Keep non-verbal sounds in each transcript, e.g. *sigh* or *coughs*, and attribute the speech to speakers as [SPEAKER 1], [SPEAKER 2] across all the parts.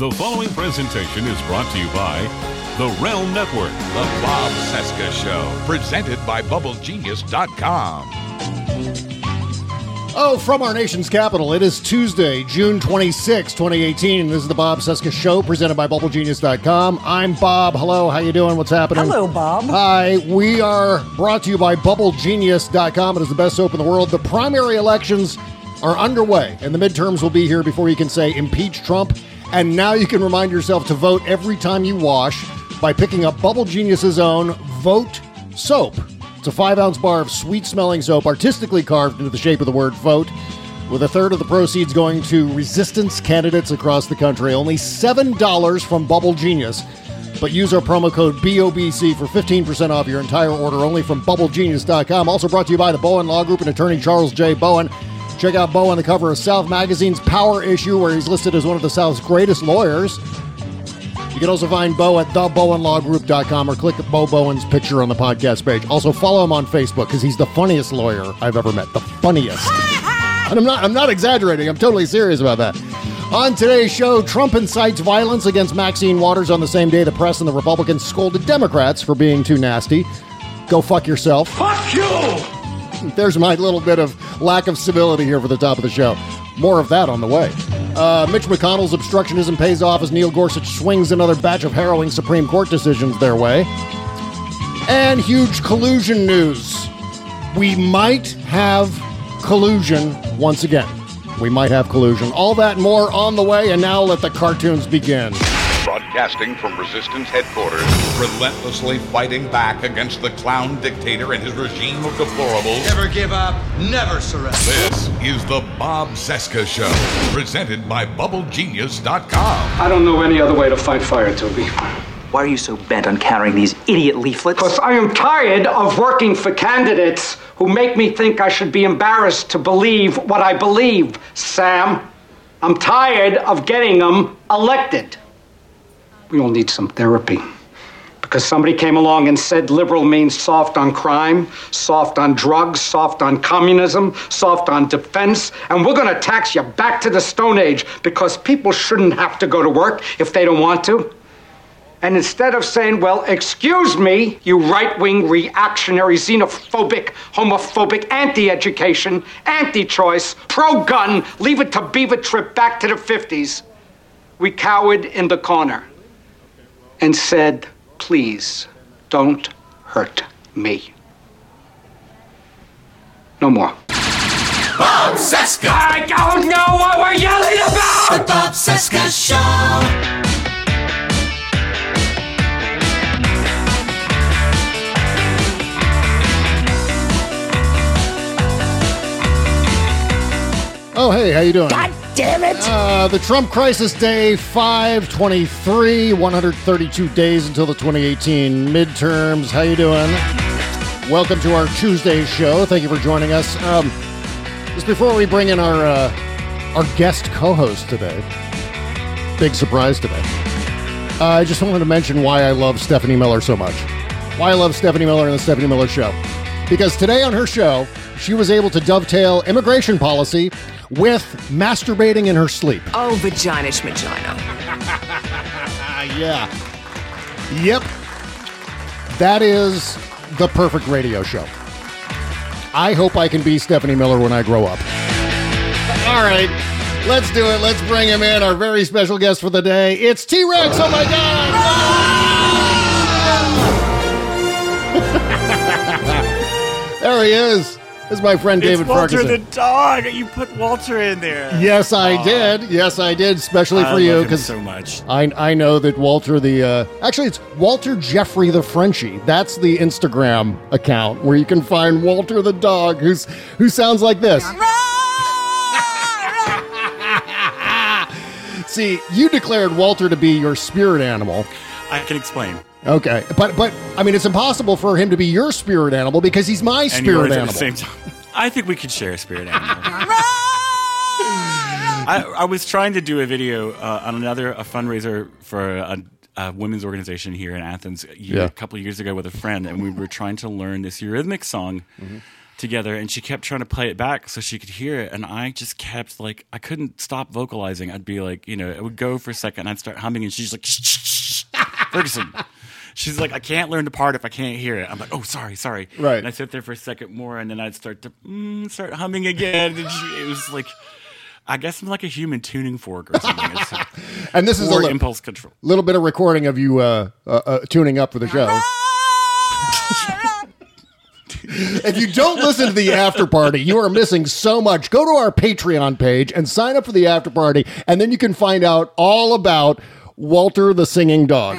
[SPEAKER 1] The following presentation is brought to you by the Realm Network.
[SPEAKER 2] The Bob Cesca Show, presented by BubbleGenius.com.
[SPEAKER 3] Oh, from our nation's capital, it is Tuesday, June 26, 2018. This is the Bob Cesca Show, presented by BubbleGenius.com. I'm Bob. Hello, how you doing? What's happening?
[SPEAKER 4] Hello, Bob.
[SPEAKER 3] Hi, we are brought to you by BubbleGenius.com. It is the best soap in the world. The primary elections are underway, and the midterms will be here before you can say impeach Trump. And now you can remind yourself to vote every time you wash by picking up Bubble Genius's own Vote Soap. It's a five ounce bar of sweet smelling soap, artistically carved into the shape of the word vote, with a third of the proceeds going to resistance candidates across the country. Only $7 from Bubble Genius. But use our promo code BOBC for 15% off your entire order only from BubbleGenius.com. Also brought to you by the Bowen Law Group and attorney Charles J. Bowen. Check out Bo on the cover of South Magazine's Power issue, where he's listed as one of the South's greatest lawyers. You can also find Bo at thebowenlawgroup.com or click Bo Bowen's picture on the podcast page. Also follow him on Facebook because he's the funniest lawyer I've ever met. The funniest. and I'm not I'm not exaggerating. I'm totally serious about that. On today's show, Trump incites violence against Maxine Waters on the same day the press and the Republicans scolded Democrats for being too nasty. Go fuck yourself.
[SPEAKER 5] Fuck you! *laughs*
[SPEAKER 3] There's my little bit of lack of civility here for the top of the show. More of that on the way. Uh, Mitch McConnell's obstructionism pays off as Neil Gorsuch swings another batch of harrowing Supreme Court decisions their way. And huge collusion news. We might have collusion once again. We might have collusion. All that more on the way, and now let the cartoons begin.
[SPEAKER 2] Broadcasting from Resistance headquarters, relentlessly fighting back against the clown dictator and his regime of deplorables.
[SPEAKER 5] Never give up, never surrender.
[SPEAKER 2] This is the Bob Cesca Show, presented by BubbleGenius.com.
[SPEAKER 6] I don't know any other way to fight fire, Toby.
[SPEAKER 7] Why are you so bent on carrying these idiot leaflets?
[SPEAKER 6] Because I am tired of working for candidates who make me think I should be embarrassed to believe what I believe, Sam. I'm tired of getting them elected. We all need some therapy. Because somebody came along and said liberal means soft on crime, soft on drugs, soft on communism, soft on defense, and we're going to tax you back to the Stone Age because people shouldn't have to go to work if they don't want to. And instead of saying, well, excuse me, you right wing, reactionary, xenophobic, homophobic, anti education, anti choice, pro gun, leave it to beaver trip back to the 50s, we cowered in the corner and said, please don't hurt me. No more.
[SPEAKER 5] Bob Cesca!
[SPEAKER 6] I don't know what we're yelling about!
[SPEAKER 5] The Bob Cesca Show!
[SPEAKER 3] Oh, hey, how you doing?
[SPEAKER 4] God damn it!
[SPEAKER 3] Uh, the Trump Crisis Day 523, 132 days until the 2018 midterms. How you doing? Welcome to our Tuesday show. Thank you for joining us. Um, just before we bring in our uh, our guest co-host today, big surprise today. Uh, I just wanted to mention why I love Stephanie Miller so much. Why I love Stephanie Miller and the Stephanie Miller Show. Because today on her show, she was able to dovetail immigration policy with masturbating in her sleep.
[SPEAKER 8] Oh, vaginish vagina *laughs*
[SPEAKER 3] yeah. Yep. That is the perfect radio show. I hope I can be Stephanie Miller when I grow up. All right. Let's do it. Let's bring him in. Our very special guest for the day. It's T Rex. Oh my God. *laughs* there he is. This is my friend David
[SPEAKER 9] it's Walter
[SPEAKER 3] Ferguson.
[SPEAKER 9] the dog. You put Walter in there.
[SPEAKER 3] Yes, I
[SPEAKER 9] Aw.
[SPEAKER 3] did. Yes, I did, especially
[SPEAKER 9] I
[SPEAKER 3] for you
[SPEAKER 9] love him
[SPEAKER 3] because
[SPEAKER 9] so much.
[SPEAKER 3] I I know that Walter the uh, actually it's Walter Jeffrey the Frenchie. That's the Instagram account where you can find Walter the dog who's who sounds like this. *laughs* See, you declared Walter to be your spirit animal.
[SPEAKER 9] I can explain.
[SPEAKER 3] Okay, but but I mean it's impossible for him to be your spirit animal because he's my
[SPEAKER 9] And
[SPEAKER 3] spirit
[SPEAKER 9] yours
[SPEAKER 3] animal.
[SPEAKER 9] at the same time. I think we could share a spirit animal. I, I was trying to do a video uh, on another a fundraiser for a, a women's organization here in Athens a, year,
[SPEAKER 3] Yeah.
[SPEAKER 9] a couple of years ago with a friend, and we were trying to learn this Eurythmic song together, and she kept trying to play it back so she could hear it, and I just kept like I couldn't stop vocalizing. I'd be like, you know, it would go for a second, and I'd start humming, and she's like, shh, shh, shh. Ferguson. She's like, I can't learn the part if I can't hear it. I'm like, oh, sorry, sorry.
[SPEAKER 3] Right.
[SPEAKER 9] And I sit there for a second more, and then I'd start to mm, start humming again. And she, it was like, I guess I'm like a human tuning fork or something. It's *laughs*
[SPEAKER 3] And this is a
[SPEAKER 9] or
[SPEAKER 3] li-
[SPEAKER 9] impulse control.
[SPEAKER 3] A little bit of recording of you uh, uh, uh, tuning up for the show. if you don't listen to the after party, you are missing so much. Go to our Patreon page and sign up for the after party, and then you can find out all about Walter the singing dog.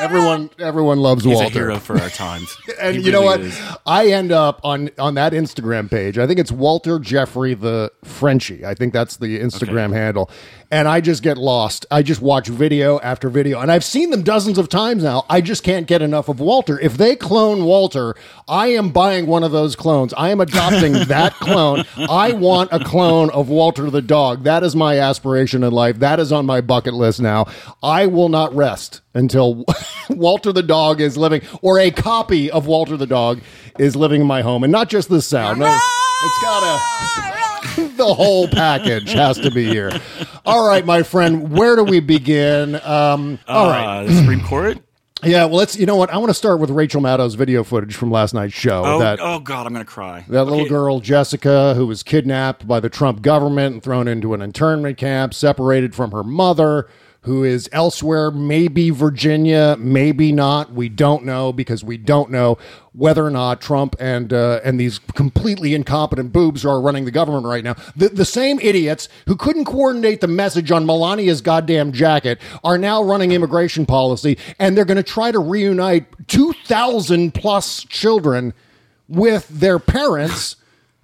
[SPEAKER 3] Everyone, everyone loves
[SPEAKER 9] He's
[SPEAKER 3] Walter.
[SPEAKER 9] a hero for our times. *laughs*
[SPEAKER 3] and
[SPEAKER 9] He
[SPEAKER 3] you know
[SPEAKER 9] really
[SPEAKER 3] what?
[SPEAKER 9] is.
[SPEAKER 3] I end up on on that Instagram page. I think it's Walter Jeffrey the Frenchie. I think that's the Instagram handle. And I just get lost. I just watch video after video, and I've seen them dozens of times now. I just can't get enough of Walter. If they clone Walter, I am buying one of those clones. I am adopting *laughs* that clone. I want a clone of Walter the dog. That is my aspiration in life. That is on my bucket list now. I will not rest until *laughs* Walter the dog is living, or a copy of Walter the dog is living in my home, and not just the sound. No, it's got to *laughs* the whole package has to be here. All right, my friend, where do we begin? Um, all right,
[SPEAKER 9] Uh, the Supreme Court. *clears throat*
[SPEAKER 3] yeah. Well, let's. You know what? I want to start with Rachel Maddow's video footage from last night's show.
[SPEAKER 9] Oh,
[SPEAKER 3] that
[SPEAKER 9] oh God, I'm gonna cry.
[SPEAKER 3] that little girl Jessica, who was kidnapped by the Trump government and thrown into an internment camp, separated from her mother, who is elsewhere, maybe Virginia, maybe not. We don't know because we don't know whether or not Trump and uh, and these completely incompetent boobs are running the government right now. The, the same idiots who couldn't coordinate the message on Melania's goddamn jacket are now running immigration policy, and they're going to try to reunite two thousand plus children with their parents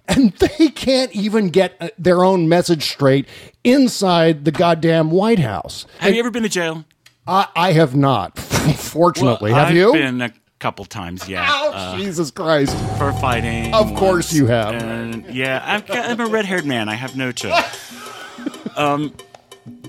[SPEAKER 3] and they can't even get uh, their own message straight inside the goddamn White House.
[SPEAKER 9] Have you ever been to jail?
[SPEAKER 3] I, I have not, *laughs* fortunately.
[SPEAKER 9] Well,
[SPEAKER 3] have
[SPEAKER 9] I've
[SPEAKER 3] you?
[SPEAKER 9] Been a couple times, yeah.
[SPEAKER 3] Oh,
[SPEAKER 9] uh,
[SPEAKER 3] Jesus Christ.
[SPEAKER 9] for fighting.
[SPEAKER 3] Of course
[SPEAKER 9] once.
[SPEAKER 3] you have.
[SPEAKER 9] And yeah, I'm, I'm a red haired man. I have no chill. *laughs* um,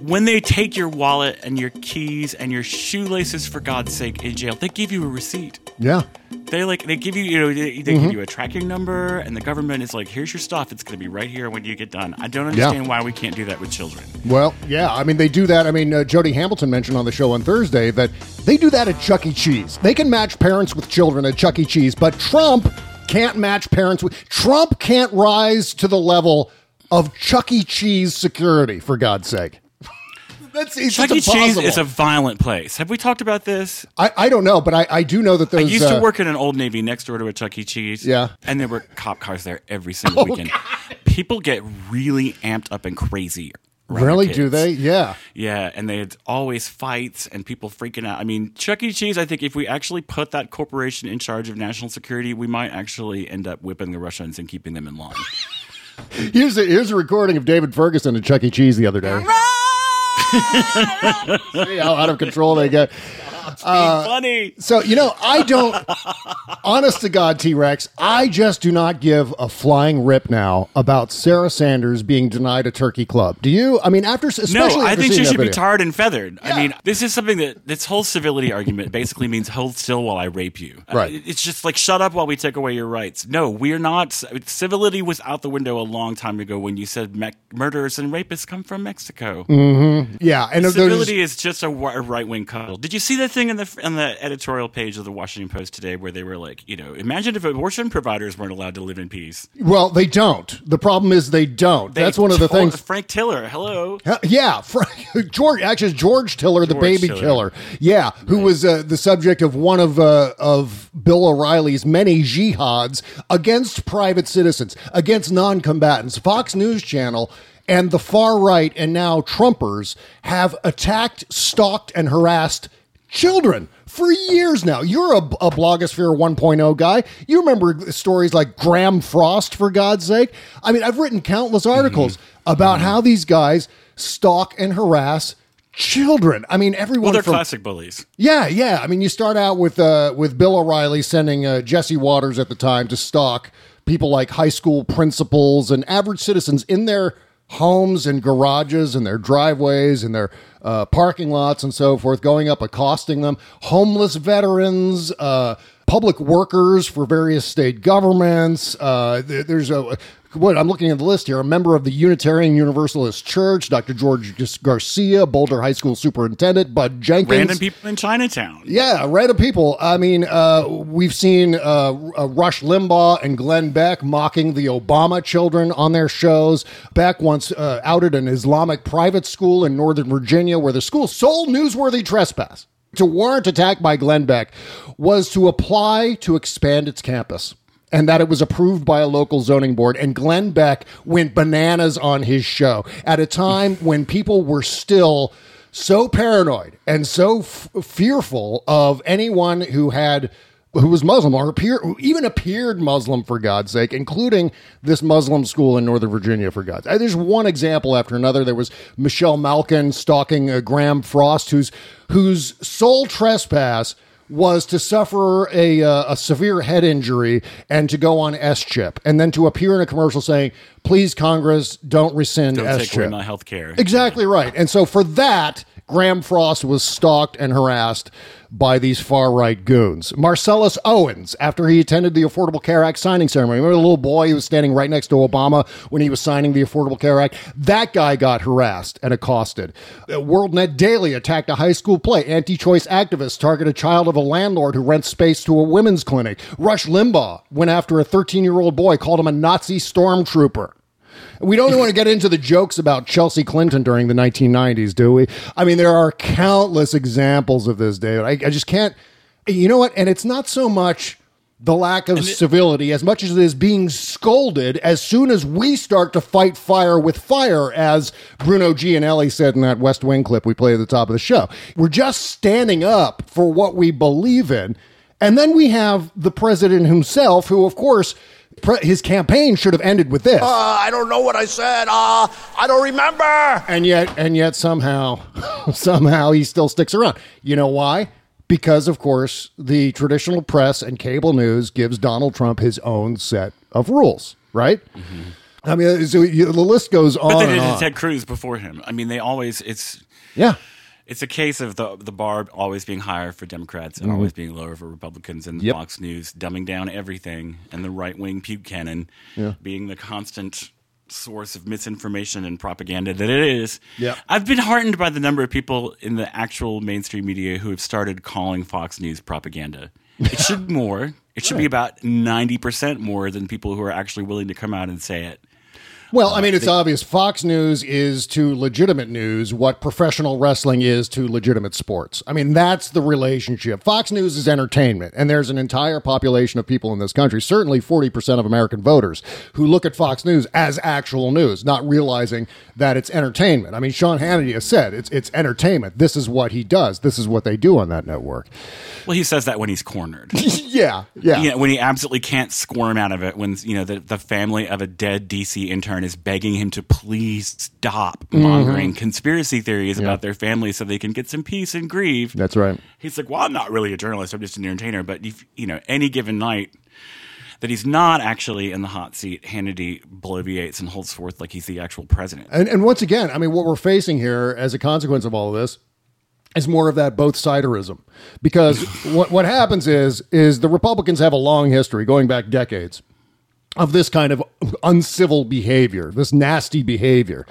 [SPEAKER 9] when they take your wallet and your keys and your shoelaces, for God's sake, in jail, they give you a receipt.
[SPEAKER 3] Yeah.
[SPEAKER 9] They like they give you you know they, they
[SPEAKER 3] Mm-hmm.
[SPEAKER 9] give you a tracking number and the government is like here's your stuff it's going to be right here when you get done. I don't understand why we can't do that with children.
[SPEAKER 3] Well, yeah. I mean, they do that. I mean, uh, Jody Hamilton mentioned on the show on Thursday that they do that at Chuck E. Cheese. They can match parents with children at Chuck E. Cheese, but Trump can't match parents with. Trump can't rise to the level of Chuck E. Cheese security, for God's sake. That's it's
[SPEAKER 9] Chuck E. Cheese is a violent place. Have we talked about this?
[SPEAKER 3] I, I don't know, but I, I do know that
[SPEAKER 9] I
[SPEAKER 3] those.
[SPEAKER 9] used
[SPEAKER 3] uh,
[SPEAKER 9] to work in an old Navy next door to a Chuck E. Cheese.
[SPEAKER 3] Yeah.
[SPEAKER 9] And there were cop cars there every *laughs* single
[SPEAKER 3] Oh,
[SPEAKER 9] weekend. People get really amped up and crazy. around their
[SPEAKER 3] Really? Do they? Yeah.
[SPEAKER 9] Yeah, and they had always fights and people freaking out. I mean, Chuck E. Cheese, I think if we actually put that corporation in charge of national security, we might actually end up whipping the Russians and keeping them in line. *laughs*
[SPEAKER 3] Here's a here's a recording of David Ferguson at Chuck E. Cheese the other day. *laughs* See how out of control they get. Uh,
[SPEAKER 9] Funny.
[SPEAKER 3] So you know, I don't. honest to God, T Rex, I just do not give a flying rip now about Sarah Sanders being denied a turkey club. Do you? I mean, after especially
[SPEAKER 9] No, I
[SPEAKER 3] after
[SPEAKER 9] think
[SPEAKER 3] seeing
[SPEAKER 9] she should be tarred and feathered.
[SPEAKER 3] Yeah.
[SPEAKER 9] I mean, this is something that this whole civility argument basically means hold still while I rape you. Uh,
[SPEAKER 3] Right.
[SPEAKER 9] It's just like shut up while we take away your rights. No, we're not. Civility was out the window a long time ago when you said me- murderers and rapists come from Mexico.
[SPEAKER 3] Yeah, and
[SPEAKER 9] Civility is just a, right wing cuddle. Did you see that thing in the on the editorial page of the Washington Post today where they were like, you know, imagine if abortion providers weren't allowed to live in peace.
[SPEAKER 3] well, they don't. The problem is they don't.
[SPEAKER 9] They
[SPEAKER 3] That's one of the things.
[SPEAKER 9] Frank Tiller, hello.
[SPEAKER 3] Yeah, *laughs* Frank, George. Actually, George Tiller, the baby
[SPEAKER 9] Tiller.
[SPEAKER 3] killer. Yeah, who was uh, the subject of one of uh, of Bill O'Reilly's many jihads against private citizens, against non-combatants. Fox News Channel and the far right, and now Trumpers have attacked, stalked, and harassed children for years now. You're a, a blogosphere 1.0 guy. You remember stories like Graeme Frost, for God's sake. I mean, I've written countless articles about how these guys stalk and harass children. I mean, everyone
[SPEAKER 9] Well, they're
[SPEAKER 3] from
[SPEAKER 9] classic bullies.
[SPEAKER 3] yeah, yeah. I mean, you start out with uh, with Bill O'Reilly sending uh, Jesse Watters at the time to stalk people like high school principals and average citizens in their homes and garages and their driveways and their uh, parking lots and so forth, going up, accosting them, homeless veterans, uh, public workers for various state governments. Uh, there's a what I'm looking at the list here. A member of the Unitarian Universalist Church, Dr. George Garcia, Boulder High School Superintendent, Bud Jenkins.
[SPEAKER 9] Random people in Chinatown.
[SPEAKER 3] Yeah, random people. I mean, uh, we've seen uh, uh, Rush Limbaugh and Glenn Beck mocking the Obama children on their shows. Beck once uh, outed an Islamic private school in Northern Virginia where the school's sole newsworthy trespass to warrant attack by Glenn Beck was to apply to expand its campus. And that it was approved by a local zoning board. And Glenn Beck went bananas on his show at a time *laughs* when people were still so paranoid and so f- fearful of anyone who had who was Muslim or appear, who even appeared Muslim for God's sake, including this Muslim school in Northern Virginia for God's. sake. There's one example after another. There was Michelle Malkin stalking uh, Graeme Frost, whose whose sole trespass was to suffer a, uh, a severe head injury and to go on SCHIP, and then to appear in a commercial saying, "Please, Congress, don't rescind
[SPEAKER 9] Don't
[SPEAKER 3] SCHIP."
[SPEAKER 9] my health care.
[SPEAKER 3] Exactly right. And so for that, Graeme Frost was stalked and harassed by these far right goons. Marcellus Owens, after he attended the Affordable Care Act signing ceremony, remember the little boy who was standing right next to Obama when he was signing the Affordable Care Act? That guy got harassed and accosted. Uh, WorldNet Daily attacked a high school play. Anti choice activists target a child of a landlord who rents space to a women's clinic. Rush Limbaugh went after a 13 year old boy, called him a Nazi stormtrooper. We don't want to get into the jokes about Chelsea Clinton during the 1990s, do we? I mean, there are countless examples of this, David. I, I just can't. You know what? And it's not so much the lack of civility as much as it is being scolded as soon as we start to fight fire with fire, as Bruno Gianelli said in that West Wing clip we played at the top of the show. We're just standing up for what we believe in. And then we have the president himself, who, of course, his campaign should have ended with this.
[SPEAKER 4] Uh, I don't know what I said. Uh, I don't remember.
[SPEAKER 3] and yet and yet somehow *laughs* somehow he still sticks around you know why because of course the traditional press and cable news gives donald trump his own set of rules right i mean so you, the list goes on
[SPEAKER 9] But they
[SPEAKER 3] and
[SPEAKER 9] did
[SPEAKER 3] on.
[SPEAKER 9] Ted Cruz before him. I mean, they always it's
[SPEAKER 3] yeah
[SPEAKER 9] it's a case of the the bar always being higher for Democrats and always being lower for Republicans, and
[SPEAKER 3] Mm-hmm. Yep.
[SPEAKER 9] Fox News dumbing down everything, and the right wing puke cannon being the constant source of misinformation and propaganda that it is.
[SPEAKER 3] Yep.
[SPEAKER 9] I've been heartened by the number of people in the actual mainstream media who have started calling Fox News propaganda. *laughs* It should more. It should be about ninety percent more than people who are actually willing to come out and say it.
[SPEAKER 3] Well, I mean, it's obvious. Fox News is to legitimate news what professional wrestling is to legitimate sports. I mean, that's the relationship. Fox News is entertainment, and there's an entire population of people in this country, certainly 40% of American voters, who look at Fox News as actual news, not realizing that it's entertainment. I mean, Sean Hannity has said it's it's entertainment. This is what he does. This is what they do on that network.
[SPEAKER 9] Well, he says that when he's cornered. *laughs*
[SPEAKER 3] yeah, yeah.
[SPEAKER 9] you know, when he absolutely can't squirm out of it, when you know the, the family of a dead DC intern is begging him to please stop
[SPEAKER 3] Mm-hmm.
[SPEAKER 9] mongering conspiracy theories about their family so they can get some peace and grieve.
[SPEAKER 3] That's right.
[SPEAKER 9] He's like, "Well, I'm not really a journalist; I'm just an entertainer." But if, you know, any given night that he's not actually in the hot seat, Hannity bloviates and holds forth like he's the actual president.
[SPEAKER 3] And, and once again, I mean, what we're facing here as a consequence of all of this is more of that both siderism. Because *laughs* what, what happens is, is the Republicans have a long history going back decades of this kind of uncivil behavior, this nasty behavior.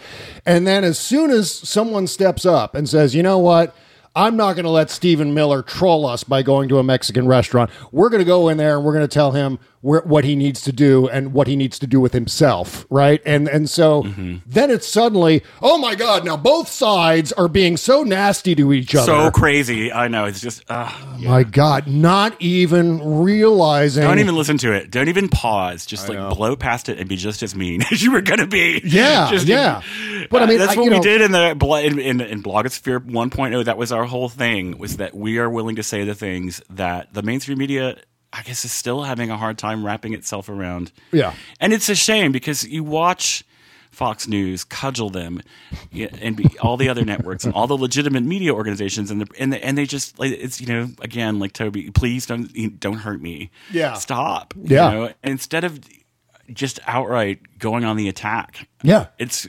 [SPEAKER 3] And then as soon as someone steps up and says, you know what? I'm not going to let Stephen Miller troll us by going to a Mexican restaurant. We're going to go in there and we're going to tell him where, what he needs to do and what he needs to do with himself, right? And and so then it's suddenly, oh my God! Now both sides are being so nasty to each other.
[SPEAKER 9] So crazy, I know. It's just uh,
[SPEAKER 3] my God! Not even realizing.
[SPEAKER 9] don't even listen to it. Don't even pause. Just like blow past it and be just as mean *laughs* as you were going to be.
[SPEAKER 3] Yeah, *laughs*
[SPEAKER 9] Just-
[SPEAKER 3] yeah. But I
[SPEAKER 9] Uh,
[SPEAKER 3] mean,
[SPEAKER 9] that's
[SPEAKER 3] I-
[SPEAKER 9] what we
[SPEAKER 3] know-
[SPEAKER 9] did in the in, in, in blogosphere 1.0. That was our whole thing. Was that we are willing to say the things that the mainstream media. I guess is still having a hard time wrapping itself around.
[SPEAKER 3] Yeah.
[SPEAKER 9] and it's a shame because you watch Fox News cudgel them, and be, all the other networks and all the legitimate media organizations, and the, and the, and they just like it's you know again like Toby, please don't don't hurt me.
[SPEAKER 3] Yeah.
[SPEAKER 9] stop.
[SPEAKER 3] Yeah.
[SPEAKER 9] you know? instead of just outright going on the attack.
[SPEAKER 3] Yeah.
[SPEAKER 9] It's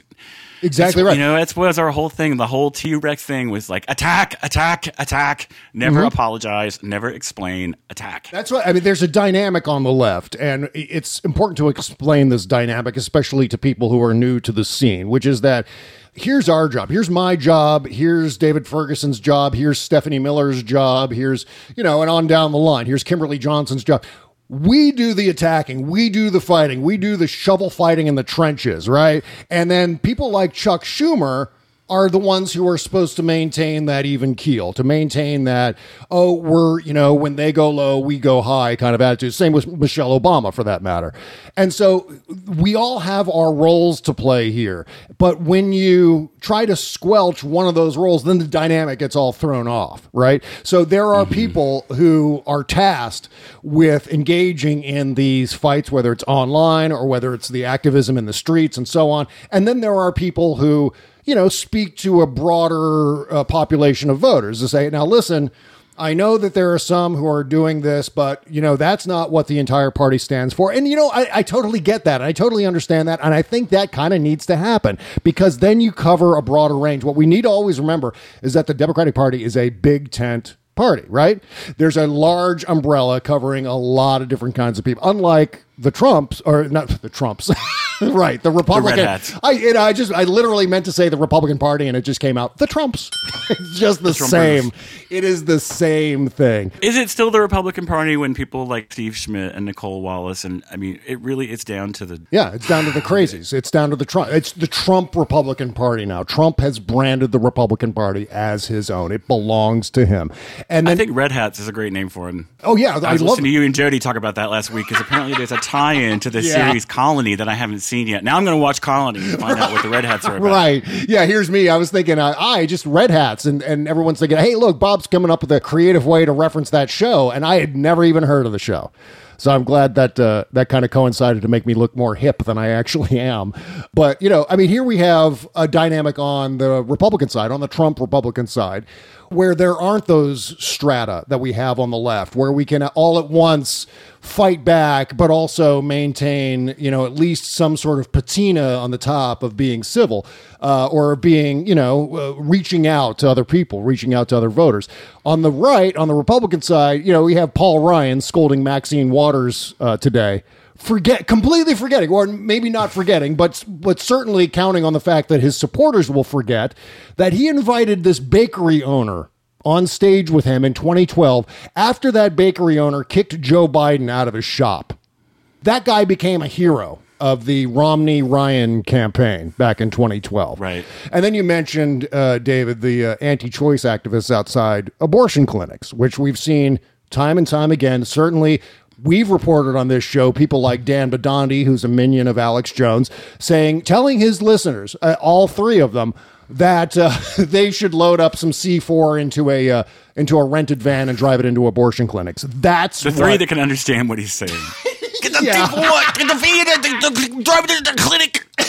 [SPEAKER 3] Exactly
[SPEAKER 9] it's-
[SPEAKER 3] right.
[SPEAKER 9] You know, that's was our whole thing. The whole T Rex thing was like attack, attack, attack. Never
[SPEAKER 3] Mhm.
[SPEAKER 9] apologize, never explain, attack.
[SPEAKER 3] That's what I mean. There's a dynamic on the left, and it's important to explain this dynamic, especially to people who are new to the scene, which is that here's our job, here's my job, here's David Ferguson's job, here's Stephanie Miller's job, here's, you know, and on down the line, here's Kimberly Johnson's job. We do the attacking, we do the fighting, we do the shovel fighting in the trenches, right? And then people like Chuck Schumer are the ones who are supposed to maintain that even keel, to maintain that, oh, we're, you know, when they go low, we go high kind of attitude. Same with Michelle Obama for that matter. And so we all have our roles to play here. But when you try to squelch one of those roles, then the dynamic gets all thrown off, right? So there are mm-hmm. people who are tasked with engaging in these fights, whether it's online or whether it's the activism in the streets and so on. And then there are people who, you know, speak to a broader uh, population of voters to say, now listen, I know that there are some who are doing this, but you know that's not what the entire party stands for. And you know, I, I totally get that. I totally understand that, and I think that kind of needs to happen because then you cover a broader range. What we need to always remember is that the Democratic Party is a big tent party, right? There's a large umbrella covering a lot of different kinds of people. Unlike the Trumps, or not the Trumps, *laughs* right? The Republican.
[SPEAKER 9] hats.
[SPEAKER 3] I, you know, I just, I literally meant to say the Republican Party, and it just came out the Trumps. *laughs* it's just the,
[SPEAKER 9] Trumpers.
[SPEAKER 3] same. It is the same thing.
[SPEAKER 9] Is it still the Republican Party when people like Steve Schmidt and Nicolle Wallace and I mean it really it's down to the
[SPEAKER 3] Yeah, it's down to the crazies. It's down to the Trump. It's the Trump Republican Party now. Trump has branded the Republican Party as his own. It belongs to him. And then,
[SPEAKER 9] I think Red Hats is a great name for him.
[SPEAKER 3] oh yeah,
[SPEAKER 9] I
[SPEAKER 3] I,
[SPEAKER 9] was
[SPEAKER 3] love.
[SPEAKER 9] listening to you and Jody talk about that last week because apparently there's a tie-in to the *laughs*
[SPEAKER 3] Yeah.
[SPEAKER 9] series Colony that I haven't seen yet. Now I'm going to watch Colony and find out what the Red Hats are about.
[SPEAKER 3] Right. Yeah, here's me. I was thinking, uh, I just red hats. And, and everyone's thinking, hey, look, Bob's coming up with a creative way to reference that show. And I had never even heard of the show. So I'm glad that uh, that kind of coincided to make me look more hip than I actually *laughs* am. But, you know, I mean, here we have a dynamic on the Republican side, on the Trump Republican side, where there aren't those strata that we have on the left, where we can all at once fight back, but also maintain, you know, at least some sort of patina on the top of being civil uh, or being, you know, uh, reaching out to other people, reaching out to other voters. On the right, on the Republican side, you know, we have Paul Ryan scolding Maxine Waters uh, today. Forget completely forgetting, or maybe not forgetting, but but certainly counting on the fact that his supporters will forget that he invited this bakery owner on stage with him in 2012 after that bakery owner kicked Joe Biden out of his shop. That guy became a hero of the Romney Ryan campaign back in 2012.
[SPEAKER 9] Right.
[SPEAKER 3] And then you mentioned, uh, David, the uh, anti choice activists outside abortion clinics, which we've seen time and time again. Certainly, we've reported on this show people like Dan Bidondi, who's a minion of Alex Jones, saying, telling his listeners, uh, all three of them, that uh, *laughs* they should load up some C4 into a uh, into a rented van and drive it into abortion clinics. That's
[SPEAKER 9] The three
[SPEAKER 3] what-
[SPEAKER 9] that can understand what he's saying. *laughs*
[SPEAKER 5] Get the
[SPEAKER 3] Yeah.
[SPEAKER 5] people? Get the feed the drive it to the clinic. *coughs*